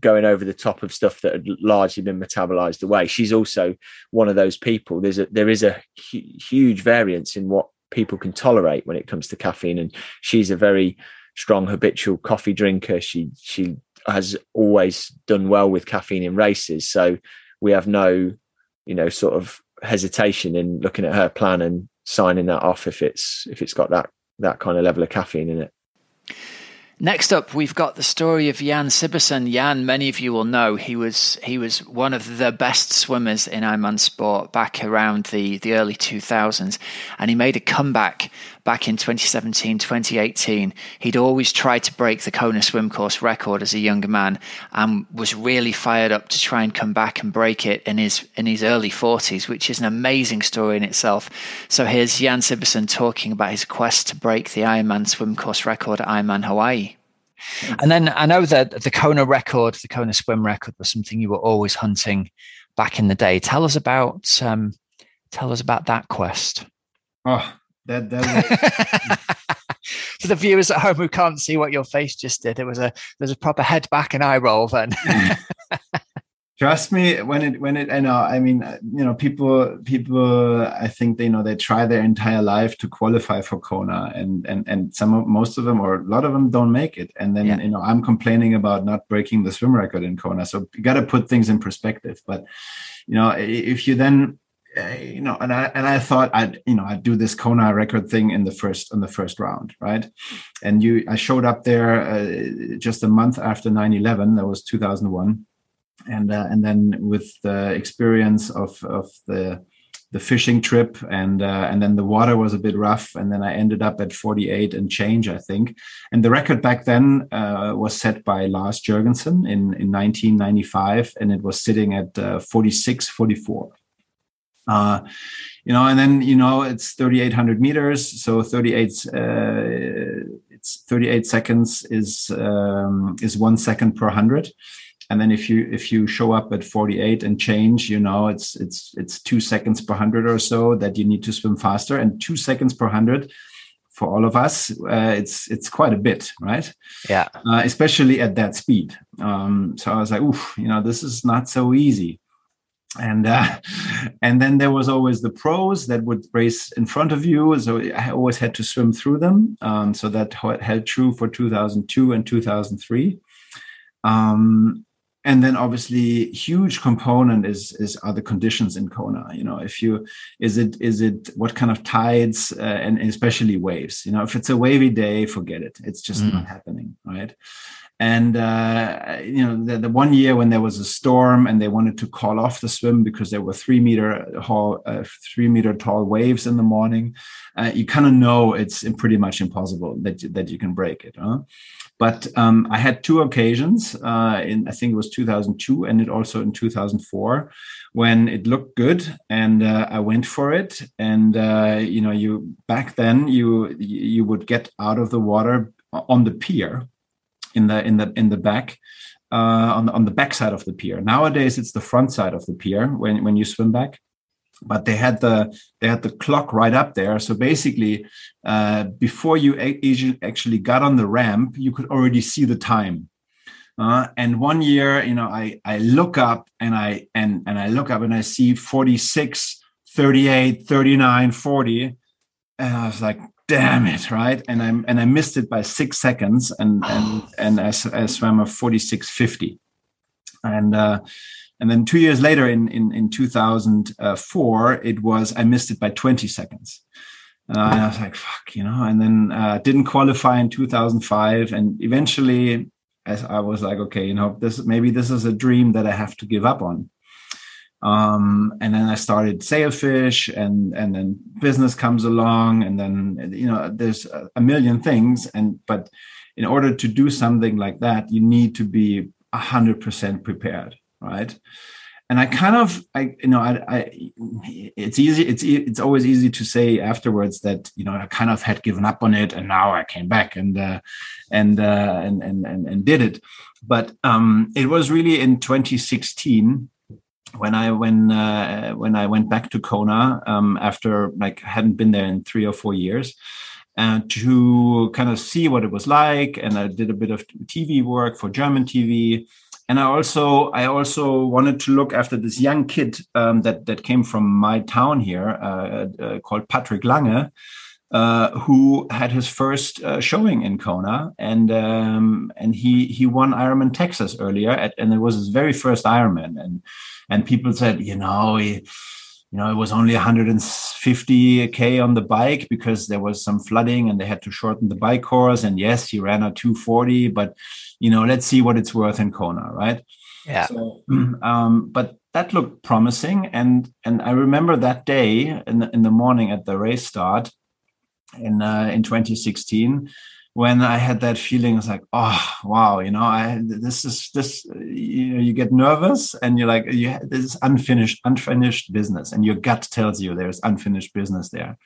going over the top of stuff that had largely been metabolized away. She's also one of those people. There's a there is a hu- huge variance in what people can tolerate when it comes to caffeine, and she's a very strong habitual coffee drinker. She she has always done well with caffeine in races, so we have no you know sort of hesitation in looking at her plan and signing that off if it's if it's got that that kind of level of caffeine in it. Next up, we've got the story of Jan Sibbersen. Jan, many of you will know, he was he was one of the best swimmers in Ironman sport back around the, the early 2000s, and he made a comeback back in 2017, 2018. He'd always tried to break the Kona swim course record as a younger man, and was really fired up to try and come back and break it in his in his early 40s, which is an amazing story in itself. So here's Jan Sibbersen talking about his quest to break the Ironman swim course record at Ironman Hawaii. And then I know that the Kona record, the Kona swim record, was something you were always hunting back in the day. Tell us about um, tell us about that quest. Oh, that that. For the viewers at home who can't see what your face just did, it was a there's a proper head back and eye roll then. trust me when it when it i know i mean you know people people i think they you know they try their entire life to qualify for kona and and and some of most of them or a lot of them don't make it and then yeah. you know i'm complaining about not breaking the swim record in kona so you got to put things in perspective but you know if you then you know and i and i thought i'd you know i'd do this kona record thing in the first in the first round right? And you i showed up there uh, just a month after 9-11 that was 2001 and uh, and then with the experience of of the the fishing trip and uh, and then the water was a bit rough and then I ended up at 48 and change I think. And the record back then uh, was set by Lars Jørgensen in in 1995 and it was sitting at uh, 46 44 uh, you know and then you know it's 3800 meters so 38 uh, it's 38 seconds is um, is one second per hundred. And then if you if you show up at 48 and change you know it's it's it's two seconds per hundred or so that you need to swim faster. And two seconds per hundred for all of us uh, it's it's quite a bit right? Yeah. Uh, especially at that speed. Um, so i was like oof you know this is not so easy and uh, and then there was always the pros that would race in front of you so i always had to swim through them. Um, so that held true for 2002 and 2003 um, and then obviously huge component is is are the conditions in kona. You know if you is it is it what kind of tides uh, and especially waves? You know if it's a wavy day forget it. It's just mm. not happening right and uh, you know the, the, one year when there was a storm and they wanted to call off the swim because there were three meter tall uh, three meter tall waves in the morning uh, you kind of know it's pretty much impossible that that you can break it huh? but um, i had two occasions uh, in i think it was 2002 and it also in 2004 when it looked good and uh, i went for it and uh, you know you back then you you would get out of the water on the pier in the in the in the back uh, on the on the back side of the pier. Nowadays, it's the front side of the pier when when you swim back. But they had the they had the clock right up there. So basically, uh, before you actually got on the ramp, you could already see the time. Uh, and one year, you know, I I look up and I and and I look up and I see 46, 38, 39, 40. And I was like, damn it right? And i and i missed it by six seconds and and and i, I swam a 4650 and uh and then two years later in in, in 2004 it was i missed it by 20 seconds. Uh, and i was like fuck you know? And then uh, didn't qualify in 2005 and eventually as i was like okay you know this maybe this is a dream that i have to give up on um, and then I started Sailfish, and and then business comes along, and then you know there's a million things, and but in order to do something like that, you need to be hundred percent prepared, right? And I kind of, I you know, I, I, it's easy, it's it's always easy to say afterwards that you know I kind of had given up on it, and now I came back and uh, and, uh, and and and and did it, but um, it was really in 2016 when I when uh, when I went back to Kona um, after like hadn't been there in three or four years, uh, to kind of see what it was like, and I did a bit of TV work for German TV, and I also I also wanted to look after this young kid um, that that came from my town here uh, uh called Patrick Lange. Uh, who had his first showing in Kona, and um, and he he won Ironman Texas earlier, at, and it was his very first Ironman, and and people said, you know, he, you know, it was only 150k on the bike because there was some flooding and they had to shorten the bike course. And yes, he ran a 240, but you know, let's see what it's worth in Kona, right? Yeah. So, um, but that looked promising, and and I remember that day in the, in the morning at the race start in uh, in 2016 when I had that feeling, it's like, oh wow, you know, I this is this you know, you get nervous and you're like, you this is unfinished, unfinished business, and your gut tells you there's unfinished business there.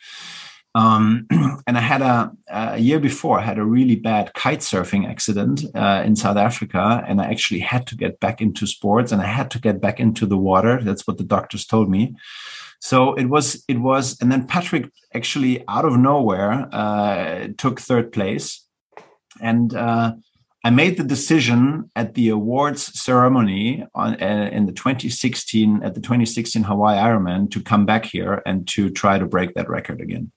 Um, and I had a, a year before, I had a really bad kite surfing accident uh, in South Africa, and I actually had to get back into sports, and I had to get back into the water. That's what the doctors told me. So it was, it was, and then Patrick actually out of nowhere uh, took third place, and uh, I made the decision at the awards ceremony on, uh, in the 2016 at the 2016 Hawaii Ironman to come back here and to try to break that record again.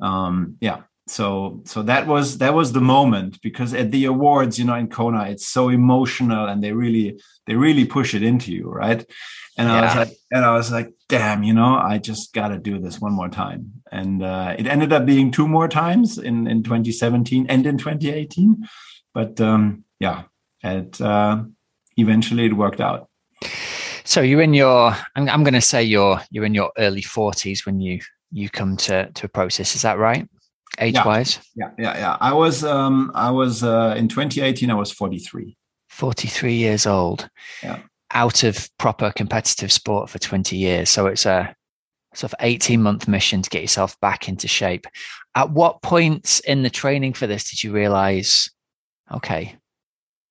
Um, yeah, so so that was that was the moment because at the awards, you know, in Kona, it's so emotional and they really they really push it into you, right? And yeah. I was like, and I was like, damn, you know, I just got to do this one more time. And uh, it ended up being two more times in, in 2017 and in 2018. But um, yeah, it uh, eventually it worked out. So you're in your, I'm, I'm going to say you're you're in your early 40s when you you come to to a process. Is that right? Age yeah. wise? Yeah, yeah, yeah. I was um I was uh, in 2018. I was 43. 43 years old. Yeah out of proper competitive sport for 20 years. So it's a sort of 18 month mission to get yourself back into shape. At what points in the training for this did you realize, okay,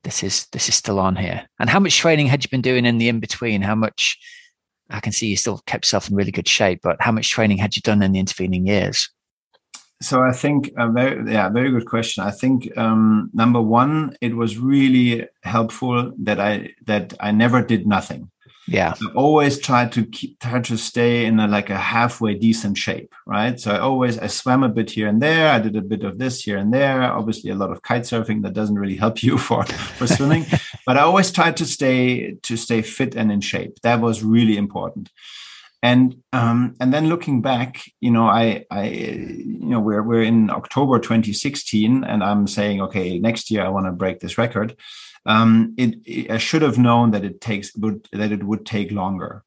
this is this is still on here? And how much training had you been doing in the in between? How much I can see you still kept yourself in really good shape, but how much training had you done in the intervening years? So I think a very yeah very good question. I think um, number one, it was really helpful that I that I never did nothing. Yeah. I always tried to keep try to stay in a like a halfway decent shape, right? So I always I swam a bit here and there. I did a bit of this here and there. Obviously, a lot of kite surfing that doesn't really help you for for swimming, but I always tried to stay to stay fit and in shape. That was really important. And um, and then looking back, you know, I I you know we're we're in October 2016, and I'm saying, okay, next year I want to break this record um, it, it, I should have known that it takes would, that it would take longer.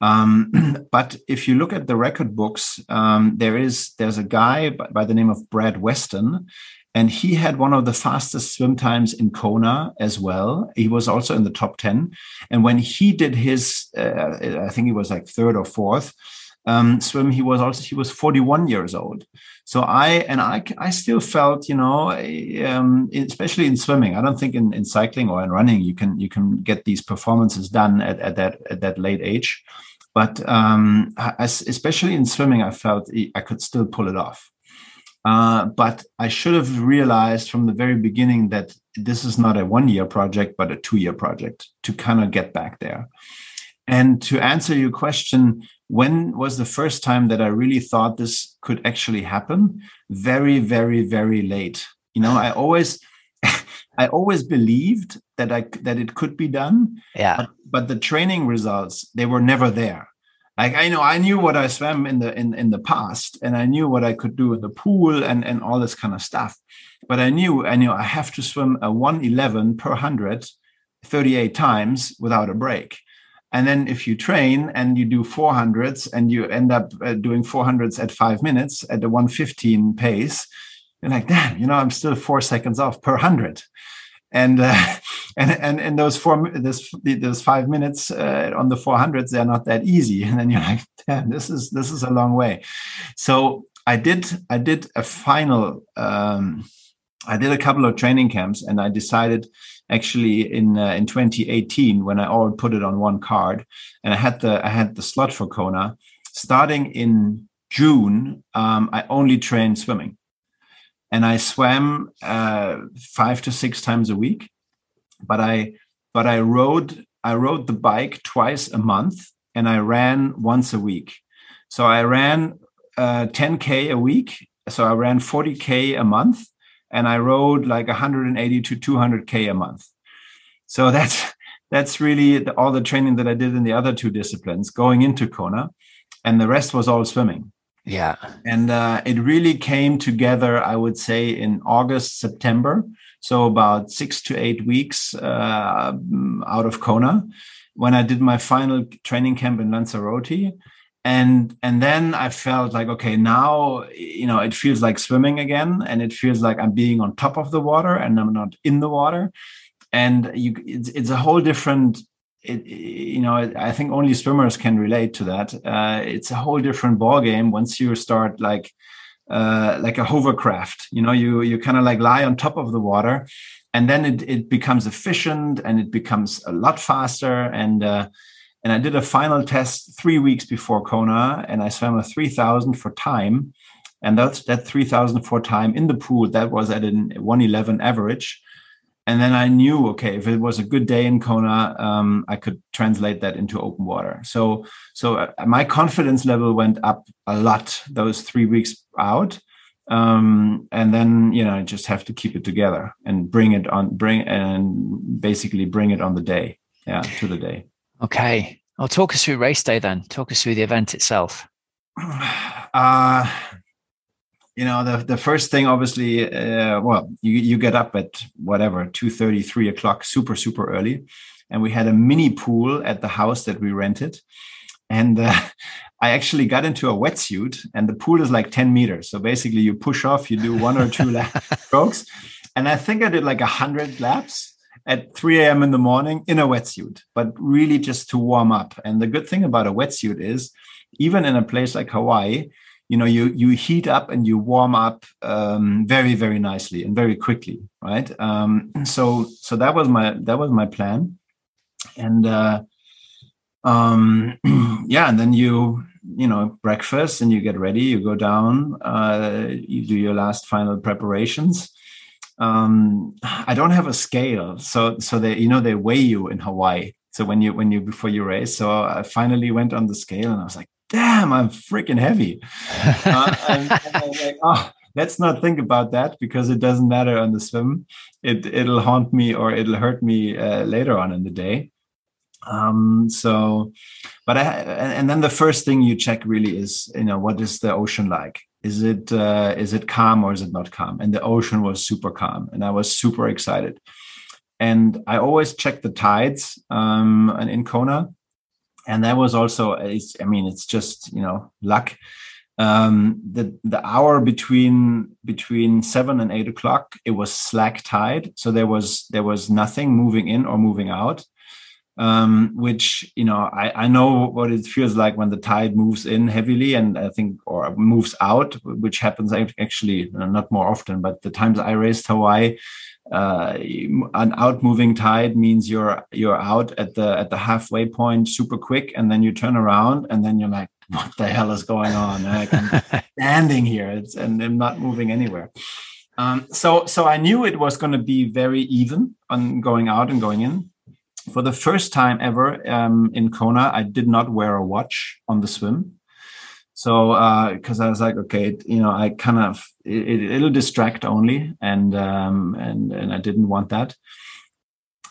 Um, but if you look at the record books, um, there is there's a guy by, by, the name of Brad Weston, and he had one of the fastest swim times in Kona as well. He was also in the top ten, and when he did his, uh, I think he was like third or fourth um, swim. He was also he was 41 years old. So I and I I still felt you know um, especially in swimming. I don't think in, in cycling or in running you can you can get these performances done at, at that at that late age. But um, as, especially in swimming, I felt I could still pull it off. Uh, but I should have realized from the very beginning that this is not a one year project, but a two year project to kind of get back there. And to answer your question, when was the first time that I really thought this could actually happen? Very, very, very late. You know, I always, I always believed that I that it could be done. Yeah. But, but the training results they were never there. Like I know I knew what I swam in the in in the past, and I knew what I could do in the pool and and all this kind of stuff. But I knew I knew I have to swim a 111 per 100 38 times without a break and then if you train and you do 400s and you end up uh, doing 400s at five minutes at the 115 pace, you're like, damn, you know, I'm still four seconds off per hundred. And, uh, and and and those four this those five minutes uh, on the 400s they're not that easy. And then you're like damn this is this is a long way. So i did i did a final um, i did a couple of training camps and i decided actually in uh, in 2018 when I all put it on one card, and I had the I had the slot for Kona. Starting in June, um, I only trained swimming, and I swam uh, five to six times a week. But I but I rode I rode the bike twice a month, and I ran once a week. So I ran uh, 10k a week. So I ran 40k a month and I rode like 180 to 200k a month. So that's that's really the, all the training that I did in the other two disciplines going into Kona, and the rest was all swimming. Yeah, and uh, it really came together. I would say in August, September, so about six to eight weeks uh, out of Kona, when I did my final training camp in Lanzarote. And and then i felt like okay now you know it feels like swimming again and it feels like i'm being on top of the water and i'm not in the water. And you it's, it's a whole different it, you know i think only swimmers can relate to that uh, it's a whole different ball game once you start like uh, like a hovercraft you know you you kind of like lie on top of the water and then it, it becomes efficient and it becomes a lot faster and uh, and I did a final test three weeks before Kona, and I swam a 3000 for time. And that's that 3000 for time in the pool. That was at an 111 average. And then I knew, okay, if it was a good day in Kona, um, I could translate that into open water. So, so uh, my confidence level went up a lot those three weeks out. Um, and then you know, I just have to keep it together and bring it on, bring and basically bring it on the day, yeah, to the day. Okay. I'll talk us through race day then. Talk us through the event itself. Uh, you know, the, the first thing, obviously, uh, well, you, you get up at whatever, 2.30, 3 o'clock, super, super early. And we had a mini pool at the house that we rented. And uh, I actually got into a wetsuit, and the pool is like 10 meters. So basically, you push off, you do one or two lap strokes. And I think I did like 100 laps at 3 a.m. in the morning in a wetsuit, but really just to warm up. And the good thing about a wetsuit is, even in a place like Hawaii, you know, you you heat up and you warm up um, very very nicely and very quickly, right? Um, so so that was my that was my plan, and uh, um, yeah, and then you you know breakfast and you get ready, you go down, uh, you do your last final preparations um, I don't have a scale, so so they you know they weigh you in Hawaii. So when you when you before you race, so I finally went on the scale and I was like, damn, I'm freaking heavy. uh, and, and like, oh, let's not think about that because it doesn't matter on the swim. It it'll haunt me or it'll hurt me uh, later on in the day. Um, so, but I and then the first thing you check really is you know what is the ocean like? Is it uh, is it calm or is it not calm? And the ocean was super calm, and I was super excited. And I always check the tides um, and in Kona, and that was also I mean it's just you know luck. Um, the the hour between between seven and eight o'clock it was slack tide. So there was there was nothing moving in or moving out um, which you know I, I know what it feels like when the tide moves in heavily and i think or moves out which happens actually not more often but the times i raced hawaii uh, an out moving tide means you're you're out at the at the halfway point super quick and then you turn around and then you're like what the hell is going on? Like I'm standing here it's, and I'm not moving anywhere. Um, so, so I knew it was going to be very even on going out and going in. For the first time ever um, in Kona, I did not wear a watch on the swim. So, because uh, I was like, okay, you know, I kind of it, will distract only, and um, and and I didn't want that.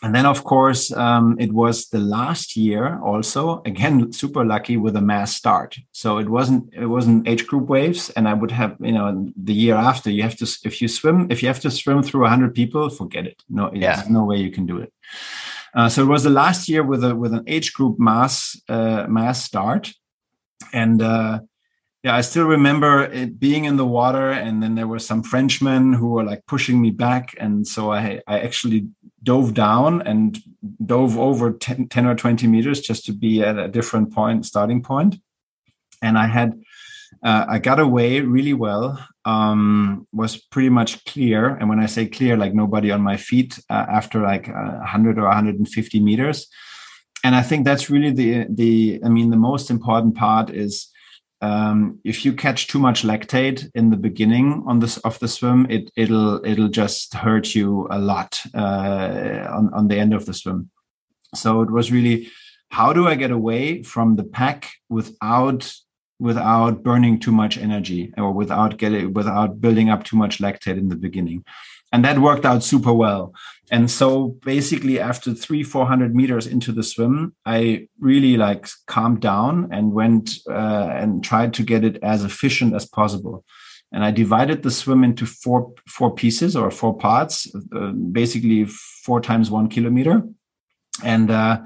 And then of course um, it was the last year also again super lucky with a mass start. So it wasn't it wasn't age group waves and i would have you know the year after you have to if you swim if you have to swim through 100 people forget it. No yeah. there's no way you can do it. Uh, so it was the last year with a with an age group mass uh, mass start. And uh, yeah, I still remember it being in the water, and then there were some Frenchmen who were like pushing me back, and so I I actually dove down and dove over 10, 10 or 20 meters just to be at a different point, starting point. And I had uh, I got away really well. Um, was pretty much clear, and when I say clear, like nobody on my feet uh, after like uh, 100 or 150 meters. And I think that's really the the I mean the most important part is um, if you catch too much lactate in the beginning on this of the swim, it it'll it'll just hurt you a lot uh, on on the end of the swim. So it was really how do I get away from the pack without without burning too much energy or without getting without building up too much lactate in the beginning and that worked out super well and so basically after three four hundred meters into the swim i really like calmed down and went uh, and tried to get it as efficient as possible and i divided the swim into four four pieces or four parts uh, basically four times one kilometer and uh,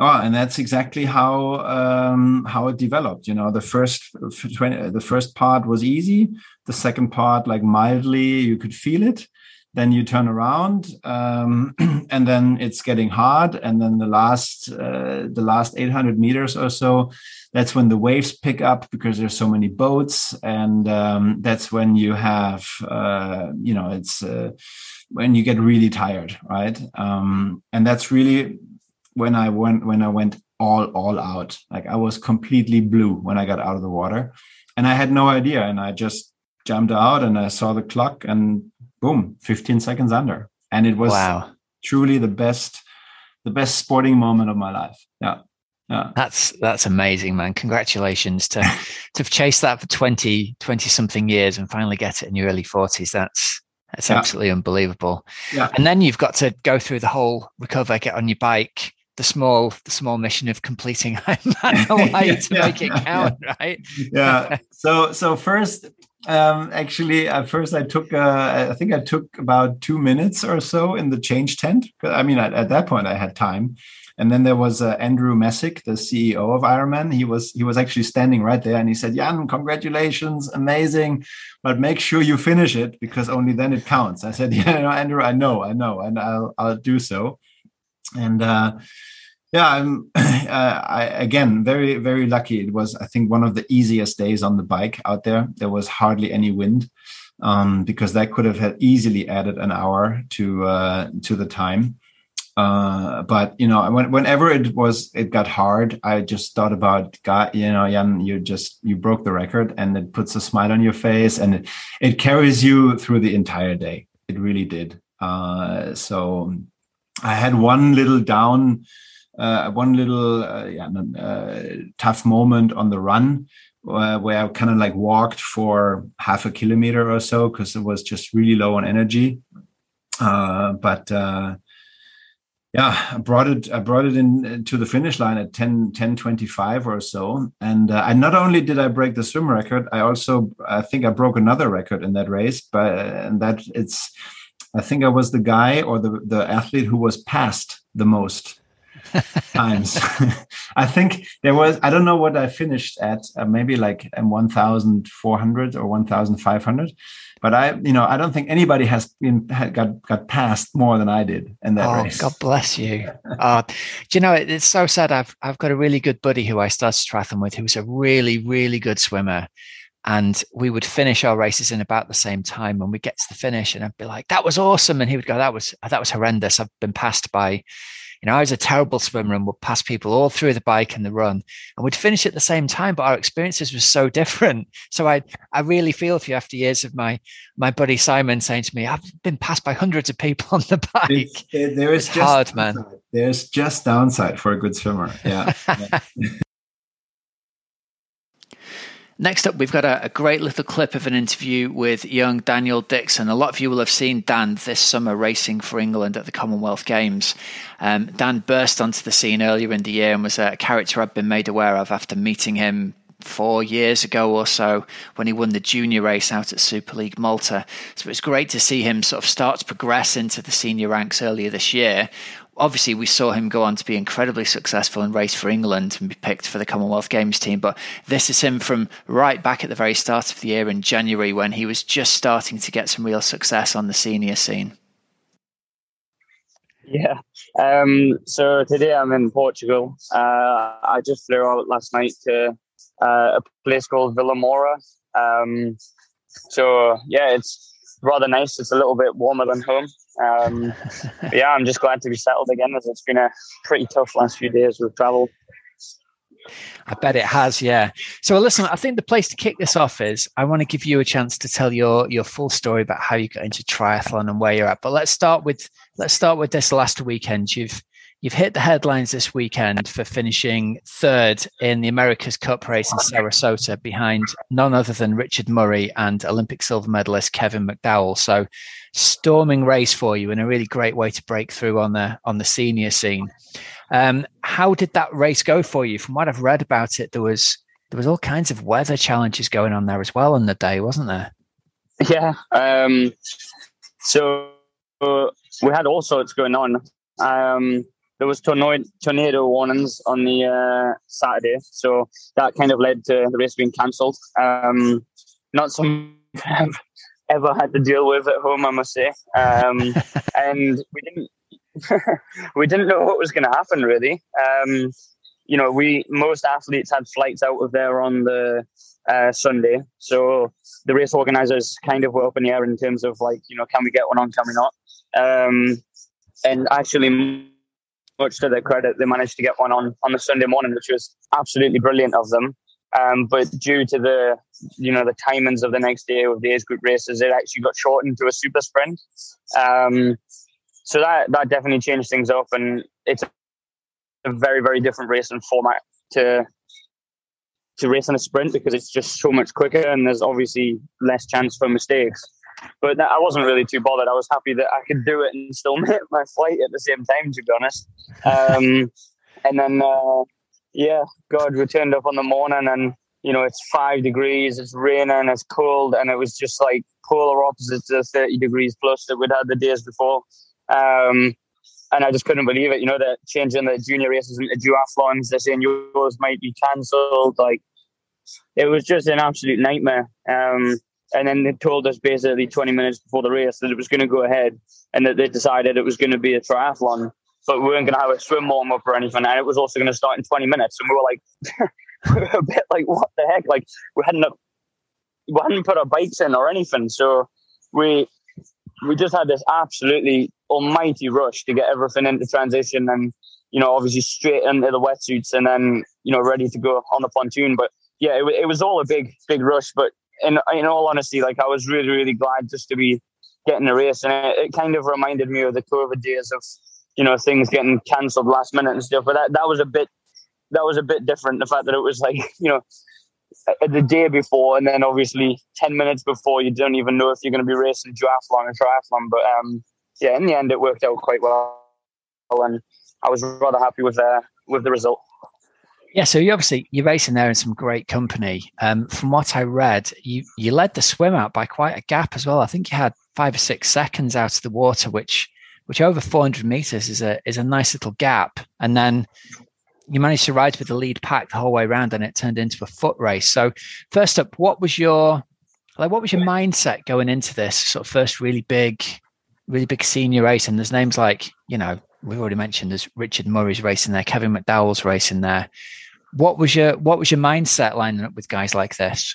Oh, and that's exactly how um, how it developed. You know, the first 20, the first part was easy. The second part, like mildly, you could feel it then you turn around um, and then it's getting hard. And then the last uh, the last 800 meters or so that's when the waves pick up because there's so many boats. And um, that's when you have uh, you know it's uh, when you get really tired right? Um, and that's really when i went when i went all all out. Like i was completely blue when i got out of the water. And i had no idea. And i just jumped out and i saw the clock and boom, 15 seconds under. And it was wow. truly the best, the best sporting moment of my life. Yeah. Yeah. That's that's amazing, man. Congratulations to to chase that for 20, 20 something years and finally get it in your early 40s. That's that's yeah. absolutely unbelievable. Yeah. And then you've got to go through the whole recover, get on your bike, the small the small mission of completing Hawaii to yeah, make it count, yeah. right? yeah. So so first um, actually, at first I took, uh, I think I took about two minutes or so in the change tent. I mean, at, at that point I had time. And then there was uh, Andrew Messick, the CEO of Ironman. He was he was actually standing right there, and he said, "Jan, congratulations, amazing, but make sure you finish it because only then it counts." I said, "Yeah, no, Andrew, I know, I know, and I'll I'll do so." And uh, yeah, I'm uh, I, again very very lucky. It was I think one of the easiest days on the bike out there. There was hardly any wind um, because that could have had easily added an hour to uh, to the time. Uh, but you know, when, whenever it was it got hard, I just thought about God. You know, Jan, you just you broke the record, and it puts a smile on your face, and it, it carries you through the entire day. It really did. Uh, so I had one little down uh, one little uh, yeah, uh, tough moment on the run uh, where I kind of like walked for half a kilometer or so because it was just really low on energy. Uh, but uh, yeah, I brought it. I brought it in to the finish line at 10, 10 25 or so. And I not only did I break the swim record, I also I think I broke another record in that race. But and that it's I think I was the guy or the the athlete who was passed the most times. I think there was, I don't know what I finished at, uh, maybe like 1,400 or 1,500. But I, you know, I don't think anybody has been got got passed more than I did in that oh, race. God bless you. uh, do you know it's so sad? I've I've got a really good buddy who I started triathlon with, who's a really really good swimmer, and we would finish our races in about the same time. And we get to the finish, and I'd be like, "That was awesome," and he would go, "That was that was horrendous. I've been passed by." You know, I was a terrible swimmer and would pass people all through the bike and the run, and we'd finish at the same time. But our experiences were so different. So I, I really feel for you after years of my my buddy Simon saying to me, "I've been passed by hundreds of people on the bike." It, there is it's just hard, man. There's just downside for a good swimmer. Yeah. Next up, we've got a, a, great little clip of an interview with young Daniel Dixon. A lot of you will have seen Dan this summer racing for England at the Commonwealth Games. Um, Dan burst onto the scene earlier in the year and was a character I've been made aware of after meeting him four years ago or so when he won the junior race out at Super League Malta. So it was great to see him sort of start to progress into the senior ranks earlier this year obviously we saw him go on to be incredibly successful and race for England and be picked for the Commonwealth Games team. But this is him from right back at the very start of the year in January when he was just starting to get some real success on the senior scene. Yeah. Um, so today I'm in Portugal. Uh, I just flew out last night to uh, a place called Vilamoura. Um, so yeah, it's rather nice. It's a little bit warmer than home. Um, yeah, I'm just glad to be settled again as it's been a pretty tough last few days with travel. I bet it has, yeah. So listen, I think the place to kick this off is I want to give you a chance to tell your your full story about how you got into triathlon and where you're at. But let's start with let's start with this last weekend. You've you've hit the headlines this weekend for finishing third in the America's Cup race in Sarasota behind none other than Richard Murray and Olympic silver medalist Kevin McDowell. So storming race for you and a really great way to break through on the on the senior scene. Um, how did that race go for you? From what I've read about it, there was there was all kinds of weather challenges going on there as well on the day, wasn't there? Yeah. Um, so uh, we had all sorts going on. Um, there was tornado, tornado warnings on the uh, Saturday, so that kind of led to the race being cancelled. Um, not some ever had to deal with at home, I must say. Um, and we didn't we didn't know what was going to happen really. Um, you know, we most athletes had flights out of there on the uh, Sunday, so the race organisers kind of were up in the air in terms of like, you know, can we get one on, can we not? Um, and actually, much to their credit, they managed to get one on on the Sunday morning, which was absolutely brilliant of them. Um, but due to the you know the timings of the next day with the age group races, it actually got shortened to a super sprint. Um, so that that definitely changed things up, and it's a very very different racing format to to race in a sprint because it's just so much quicker and there's obviously less chance for mistakes. But I wasn't really too bothered. I was happy that I could do it and still make my flight at the same time, to be honest. Um, and then uh, yeah, God, we turned up on the morning and, you know, it's five degrees, it's raining, it's cold, and it was just like polar opposites to the 30 degrees plus that we'd had the days before. Um, and I just couldn't believe it. You know, that changing the junior races into duathlons, they're saying yours might be cancelled. Like, it was just an absolute nightmare. Um, and then they told us basically 20 minutes before the race that it was going to go ahead and that they decided it was going to be a triathlon but we weren't going to have a swim warm up or anything. And it was also going to start in 20 minutes. And we were like, we were a bit like, what the heck? Like, we hadn't, we hadn't put our bikes in or anything. So we, we just had this absolutely almighty rush to get everything into transition and, you know, obviously straight into the wetsuits and then, you know, ready to go on the pontoon. But yeah, it, it was all a big, big rush. But in, in all honesty, like I was really, really glad just to be getting a race. And it, it kind of reminded me of the COVID days of you know things getting cancelled last minute and stuff. But that that was a bit that was a bit different. The fact that it was like you know the day before, and then obviously ten minutes before, you don't even know if you're going to be racing duathlon or triathlon. But um, yeah, in the end, it worked out quite well, and I was rather happy with uh, with the result. Yeah, so you obviously you're racing there in some great company. Um, from what I read, you you led the swim out by quite a gap as well. I think you had five or six seconds out of the water, which which over 400 meters is a is a nice little gap. And then you managed to ride with the lead pack the whole way around, and it turned into a foot race. So, first up, what was your like? What was your mindset going into this sort of first really big, really big senior race? And there's names like you know we've already mentioned. There's Richard Murray's racing there, Kevin McDowell's racing there. What was your what was your mindset lining up with guys like this?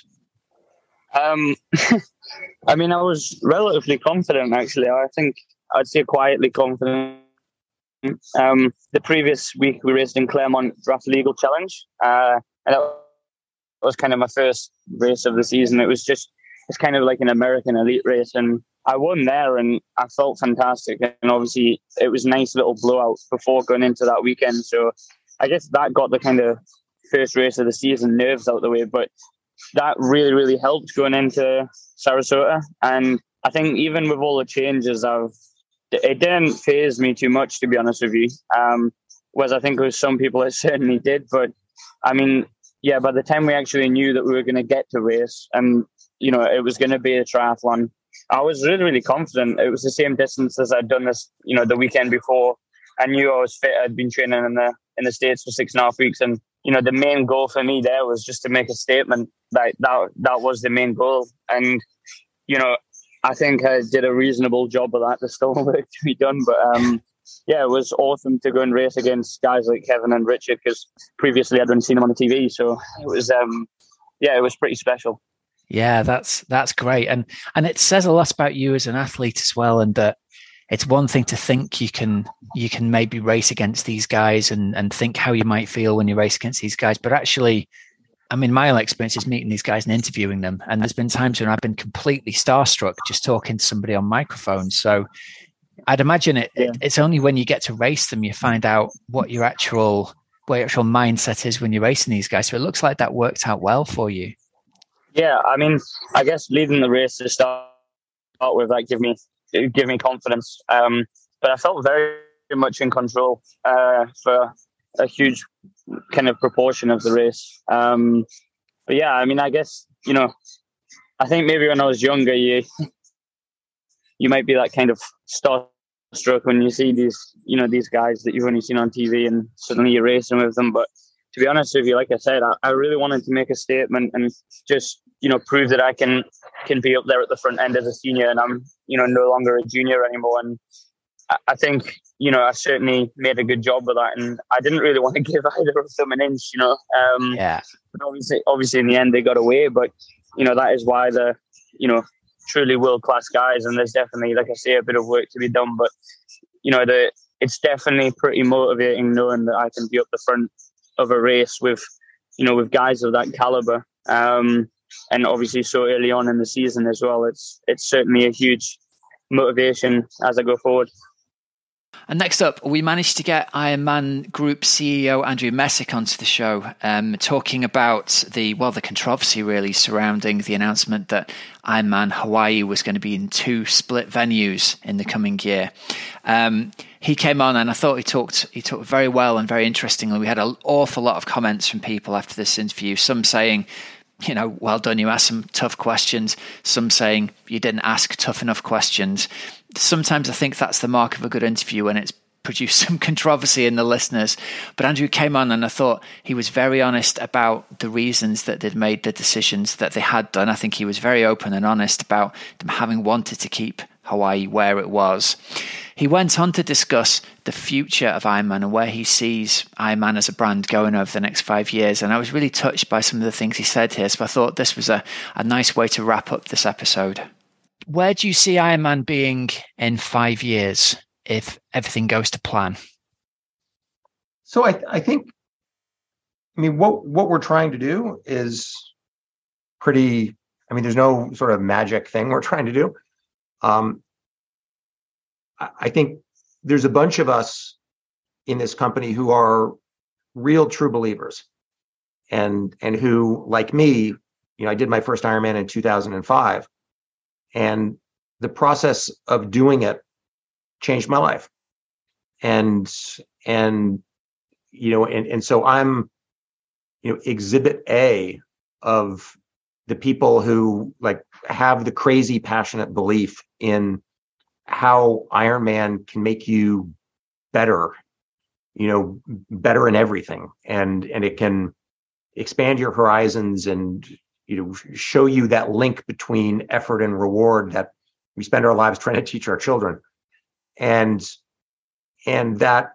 Um, I mean, I was relatively confident actually. I think I'd say quietly confident. Um, the previous week we raced in Clermont Draft Legal Challenge, uh, and that was kind of my first race of the season. It was just it's kind of like an American elite race, and I won there, and I felt fantastic. And obviously, it was a nice little blowout before going into that weekend. So I guess that got the kind of first race of the season nerves out the way, but that really, really helped going into Sarasota. And I think even with all the changes, I've it didn't phase me too much, to be honest with you. Um, whereas I think with some people it certainly did. But I mean, yeah, by the time we actually knew that we were going to get to race and you know it was going to be a triathlon, I was really, really confident. It was the same distance as I'd done this, you know, the weekend before. I knew I was fit. I'd been training in the in the states for six and a half weeks, and you know, the main goal for me there was just to make a statement that that that was the main goal. And you know, I think I did a reasonable job of that. There's still work to be done, but um, yeah, it was awesome to go and race against guys like Kevin and Richard because previously I'd only seen them on the TV. So it was, um, yeah, it was pretty special. Yeah, that's that's great, and and it says a lot about you as an athlete as well, and that it's one thing to think you can you can maybe race against these guys and and think how you might feel when you race against these guys, but actually I mean, my experience is meeting these guys and interviewing them. And there's been times when I've been completely starstruck just talking to somebody on microphone. So I'd imagine it, yeah. it's only when you get to race them you find out what your actual what your actual mindset is when you're racing these guys. So it looks like that worked out well for you. Yeah, I mean, I guess leading the race to start with that give me give me confidence. Um, but I felt very much in control uh, for a huge kind of proportion of the race. Um, but yeah, I mean, I guess you know, I think maybe when I was younger, you you might be that kind of starstruck when you see these, you know, these guys that you've only seen on TV, and suddenly you're racing with them. But to be honest with you, like I said, I, I really wanted to make a statement and just you know prove that I can can be up there at the front end as a senior, and I'm you know no longer a junior anymore. And I think you know I certainly made a good job of that, and I didn't really want to give either of them an inch, you know. Um, yeah. But obviously, obviously, in the end, they got away. But you know that is why the you know truly world class guys, and there's definitely, like I say, a bit of work to be done. But you know, the it's definitely pretty motivating knowing that I can be up the front of a race with you know with guys of that caliber. Um, and obviously so early on in the season as well. It's it's certainly a huge motivation as I go forward. And next up, we managed to get Ironman Group CEO Andrew Messick onto the show, um, talking about the well, the controversy really surrounding the announcement that Ironman Hawaii was going to be in two split venues in the coming year. Um, he came on, and I thought he talked he talked very well and very interestingly. We had an awful lot of comments from people after this interview. Some saying you know, well done, you asked some tough questions. Some saying you didn't ask tough enough questions. Sometimes I think that's the mark of a good interview when it's produced some controversy in the listeners. But Andrew came on and I thought he was very honest about the reasons that they'd made the decisions that they had done. I think he was very open and honest about them having wanted to keep Hawaii where it was. He went on to discuss the future of Ironman and where he sees Ironman as a brand going over the next five years. And I was really touched by some of the things he said here. So I thought this was a, a nice way to wrap up this episode. Where do you see Ironman being in five years if everything goes to plan? So I, I think, I mean, what what we're trying to do is pretty. I mean, there's no sort of magic thing we're trying to do. Um, I think there's a bunch of us in this company who are real true believers and and who like me you know i did my first ironman in 2005 and the process of doing it changed my life. And and you know and and so i'm you know exhibit a of the people who like have the crazy passionate belief in how Ironman can make you better you know better in everything. And and it can expand your horizons and you know show you that link between effort and reward that we spend our lives trying to teach our children. And and that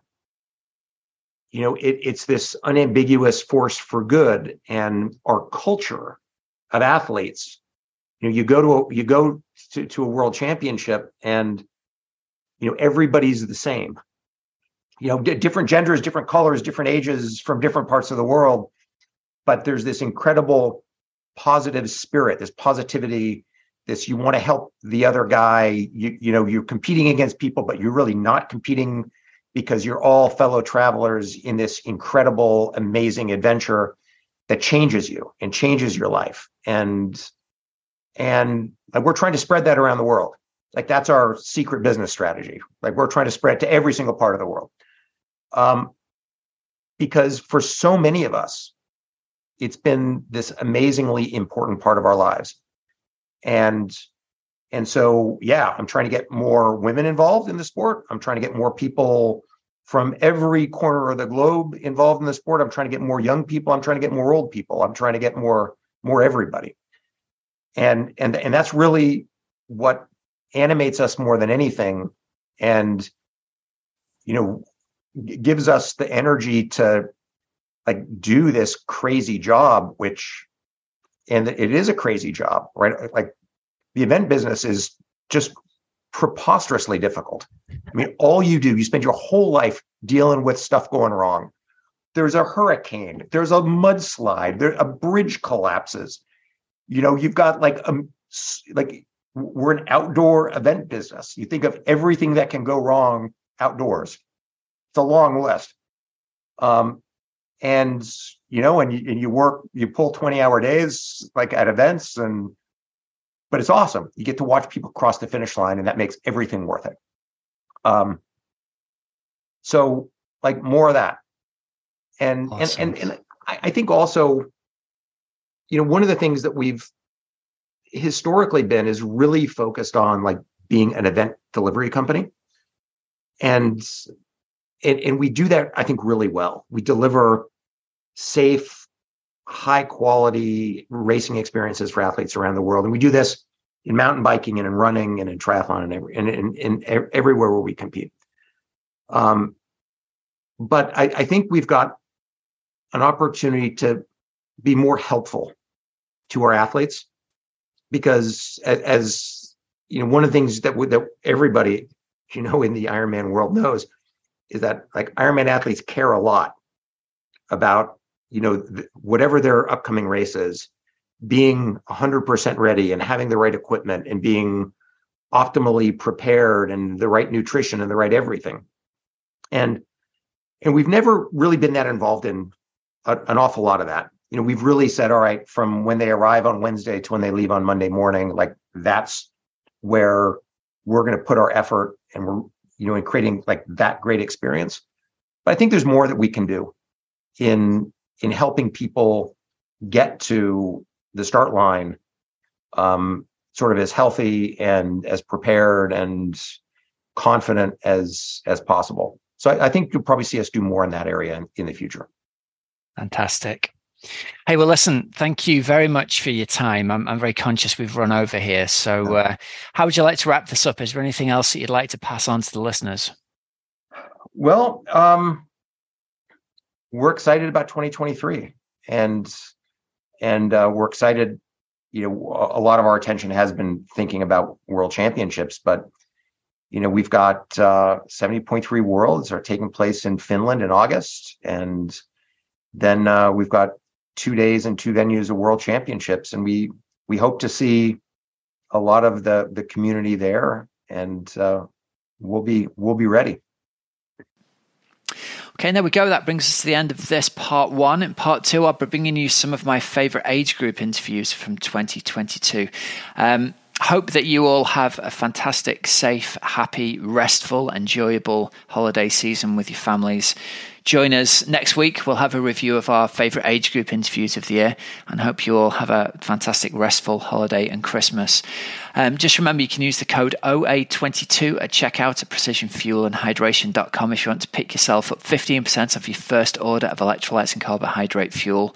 you know it, it's this unambiguous force for good and our culture of athletes. You know you go to a, you go to, to a world championship and you know everybody's the same. You know d- different genders different colors different ages from different parts of the world but there's this incredible positive spirit this positivity this you want to help the other guy you, you know you're competing against people but you're really not competing because you're all fellow travelers in this incredible amazing adventure that changes you and changes your life. And and we're trying to spread that around the world. Like that's our secret business strategy. Like we're trying to spread to every single part of the world. Um, because for so many of us it's been this amazingly important part of our lives. And and so yeah i'm trying to get more women involved in the sport. I'm trying to get more people from every corner of the globe involved in the sport. I'm trying to get more young people. I'm trying to get more old people. I'm trying to get more more everybody. And and and that's really what animates us more than anything and you know gives us the energy to like do this crazy job which and it is a crazy job right? Like the event business is just preposterously difficult. I mean all you do you spend your whole life dealing with stuff going wrong. There's a hurricane there's a mudslide there a bridge collapses. You know you've got like um like we're an outdoor event business. You think of everything that can go wrong outdoors. It's a long list. Um and you know and you, and you work you pull 20 hour days like at events and but it's awesome. You get to watch people cross the finish line and that makes everything worth it. Um so like more of that. And awesome. and and, and I, I think also you know one of the things that we've historically been is really focused on like being an event delivery company. And and, and we do that i think really well. We deliver safe high quality racing experiences for athletes around the world. And we do this in mountain biking and in running and in triathlon and, every, and in, in everywhere where we compete. Um, but I, I think we've got an opportunity to be more helpful to our athletes because as, as you know one of the things that that everybody you know in the ironman world knows is that like Ironman athletes care a lot about you know th- whatever their upcoming race is, being 100% ready and having the right equipment and being optimally prepared and the right nutrition and the right everything. And and we've never really been that involved in a, an awful lot of that. You know, we've really said, all right, from when they arrive on Wednesday to when they leave on Monday morning, like that's where we're going to put our effort and we're you know, in creating like that great experience. But I think there's more that we can do in in helping people get to the start line um, sort of as healthy and as prepared and confident as as possible. So I, I think you'll probably see us do more in that area in, in the future. Fantastic. Hey, well, listen, thank you very much for your time. I'm, I'm very conscious we've run over here. So, uh, how would you like to wrap this up? Is there anything else that you'd like to pass on to the listeners? Well, um, we're excited about 2023 and and uh, we're excited you know a lot of our attention has been thinking about world championships but you know we've got uh, 70.3 worlds are taking place in finland in august and then uh, we've got two days and two venues of world championships and we we hope to see a lot of the the community there and uh, we'll be we'll be ready Okay, there we go. That brings us to the end of this part one. In part two, I'll be bringing you some of my favorite age group interviews from 2022. Um, hope that you all have a fantastic, safe, happy, restful, enjoyable holiday season with your families. Join us next week. We'll have a review of our favourite age group interviews of the year and hope you all have a fantastic, restful holiday and Christmas. Um, just remember you can use the code OA22 at checkout at precisionfuelandhydration.com if you want to pick yourself up 15% off your first order of electrolytes and carbohydrate fuel.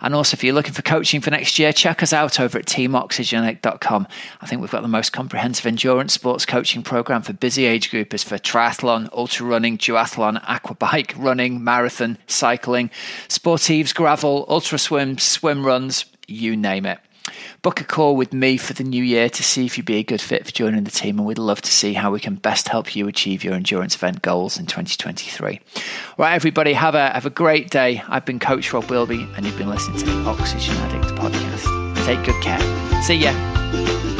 And also, if you're looking for coaching for next year, check us out over at teamoxygenaddict.com. I think we've got the most comprehensive endurance sports coaching program for busy age groupers for triathlon, ultra running, duathlon, aquabike, running, marathon, cycling, sportives, gravel, ultra swim, swim runs, you name it book a call with me for the new year to see if you'd be a good fit for joining the team. And we'd love to see how we can best help you achieve your endurance event goals in 2023. Right, everybody, have a, have a great day. I've been Coach Rob Wilby, and you've been listening to the Oxygen Addict podcast. Take good care. See ya.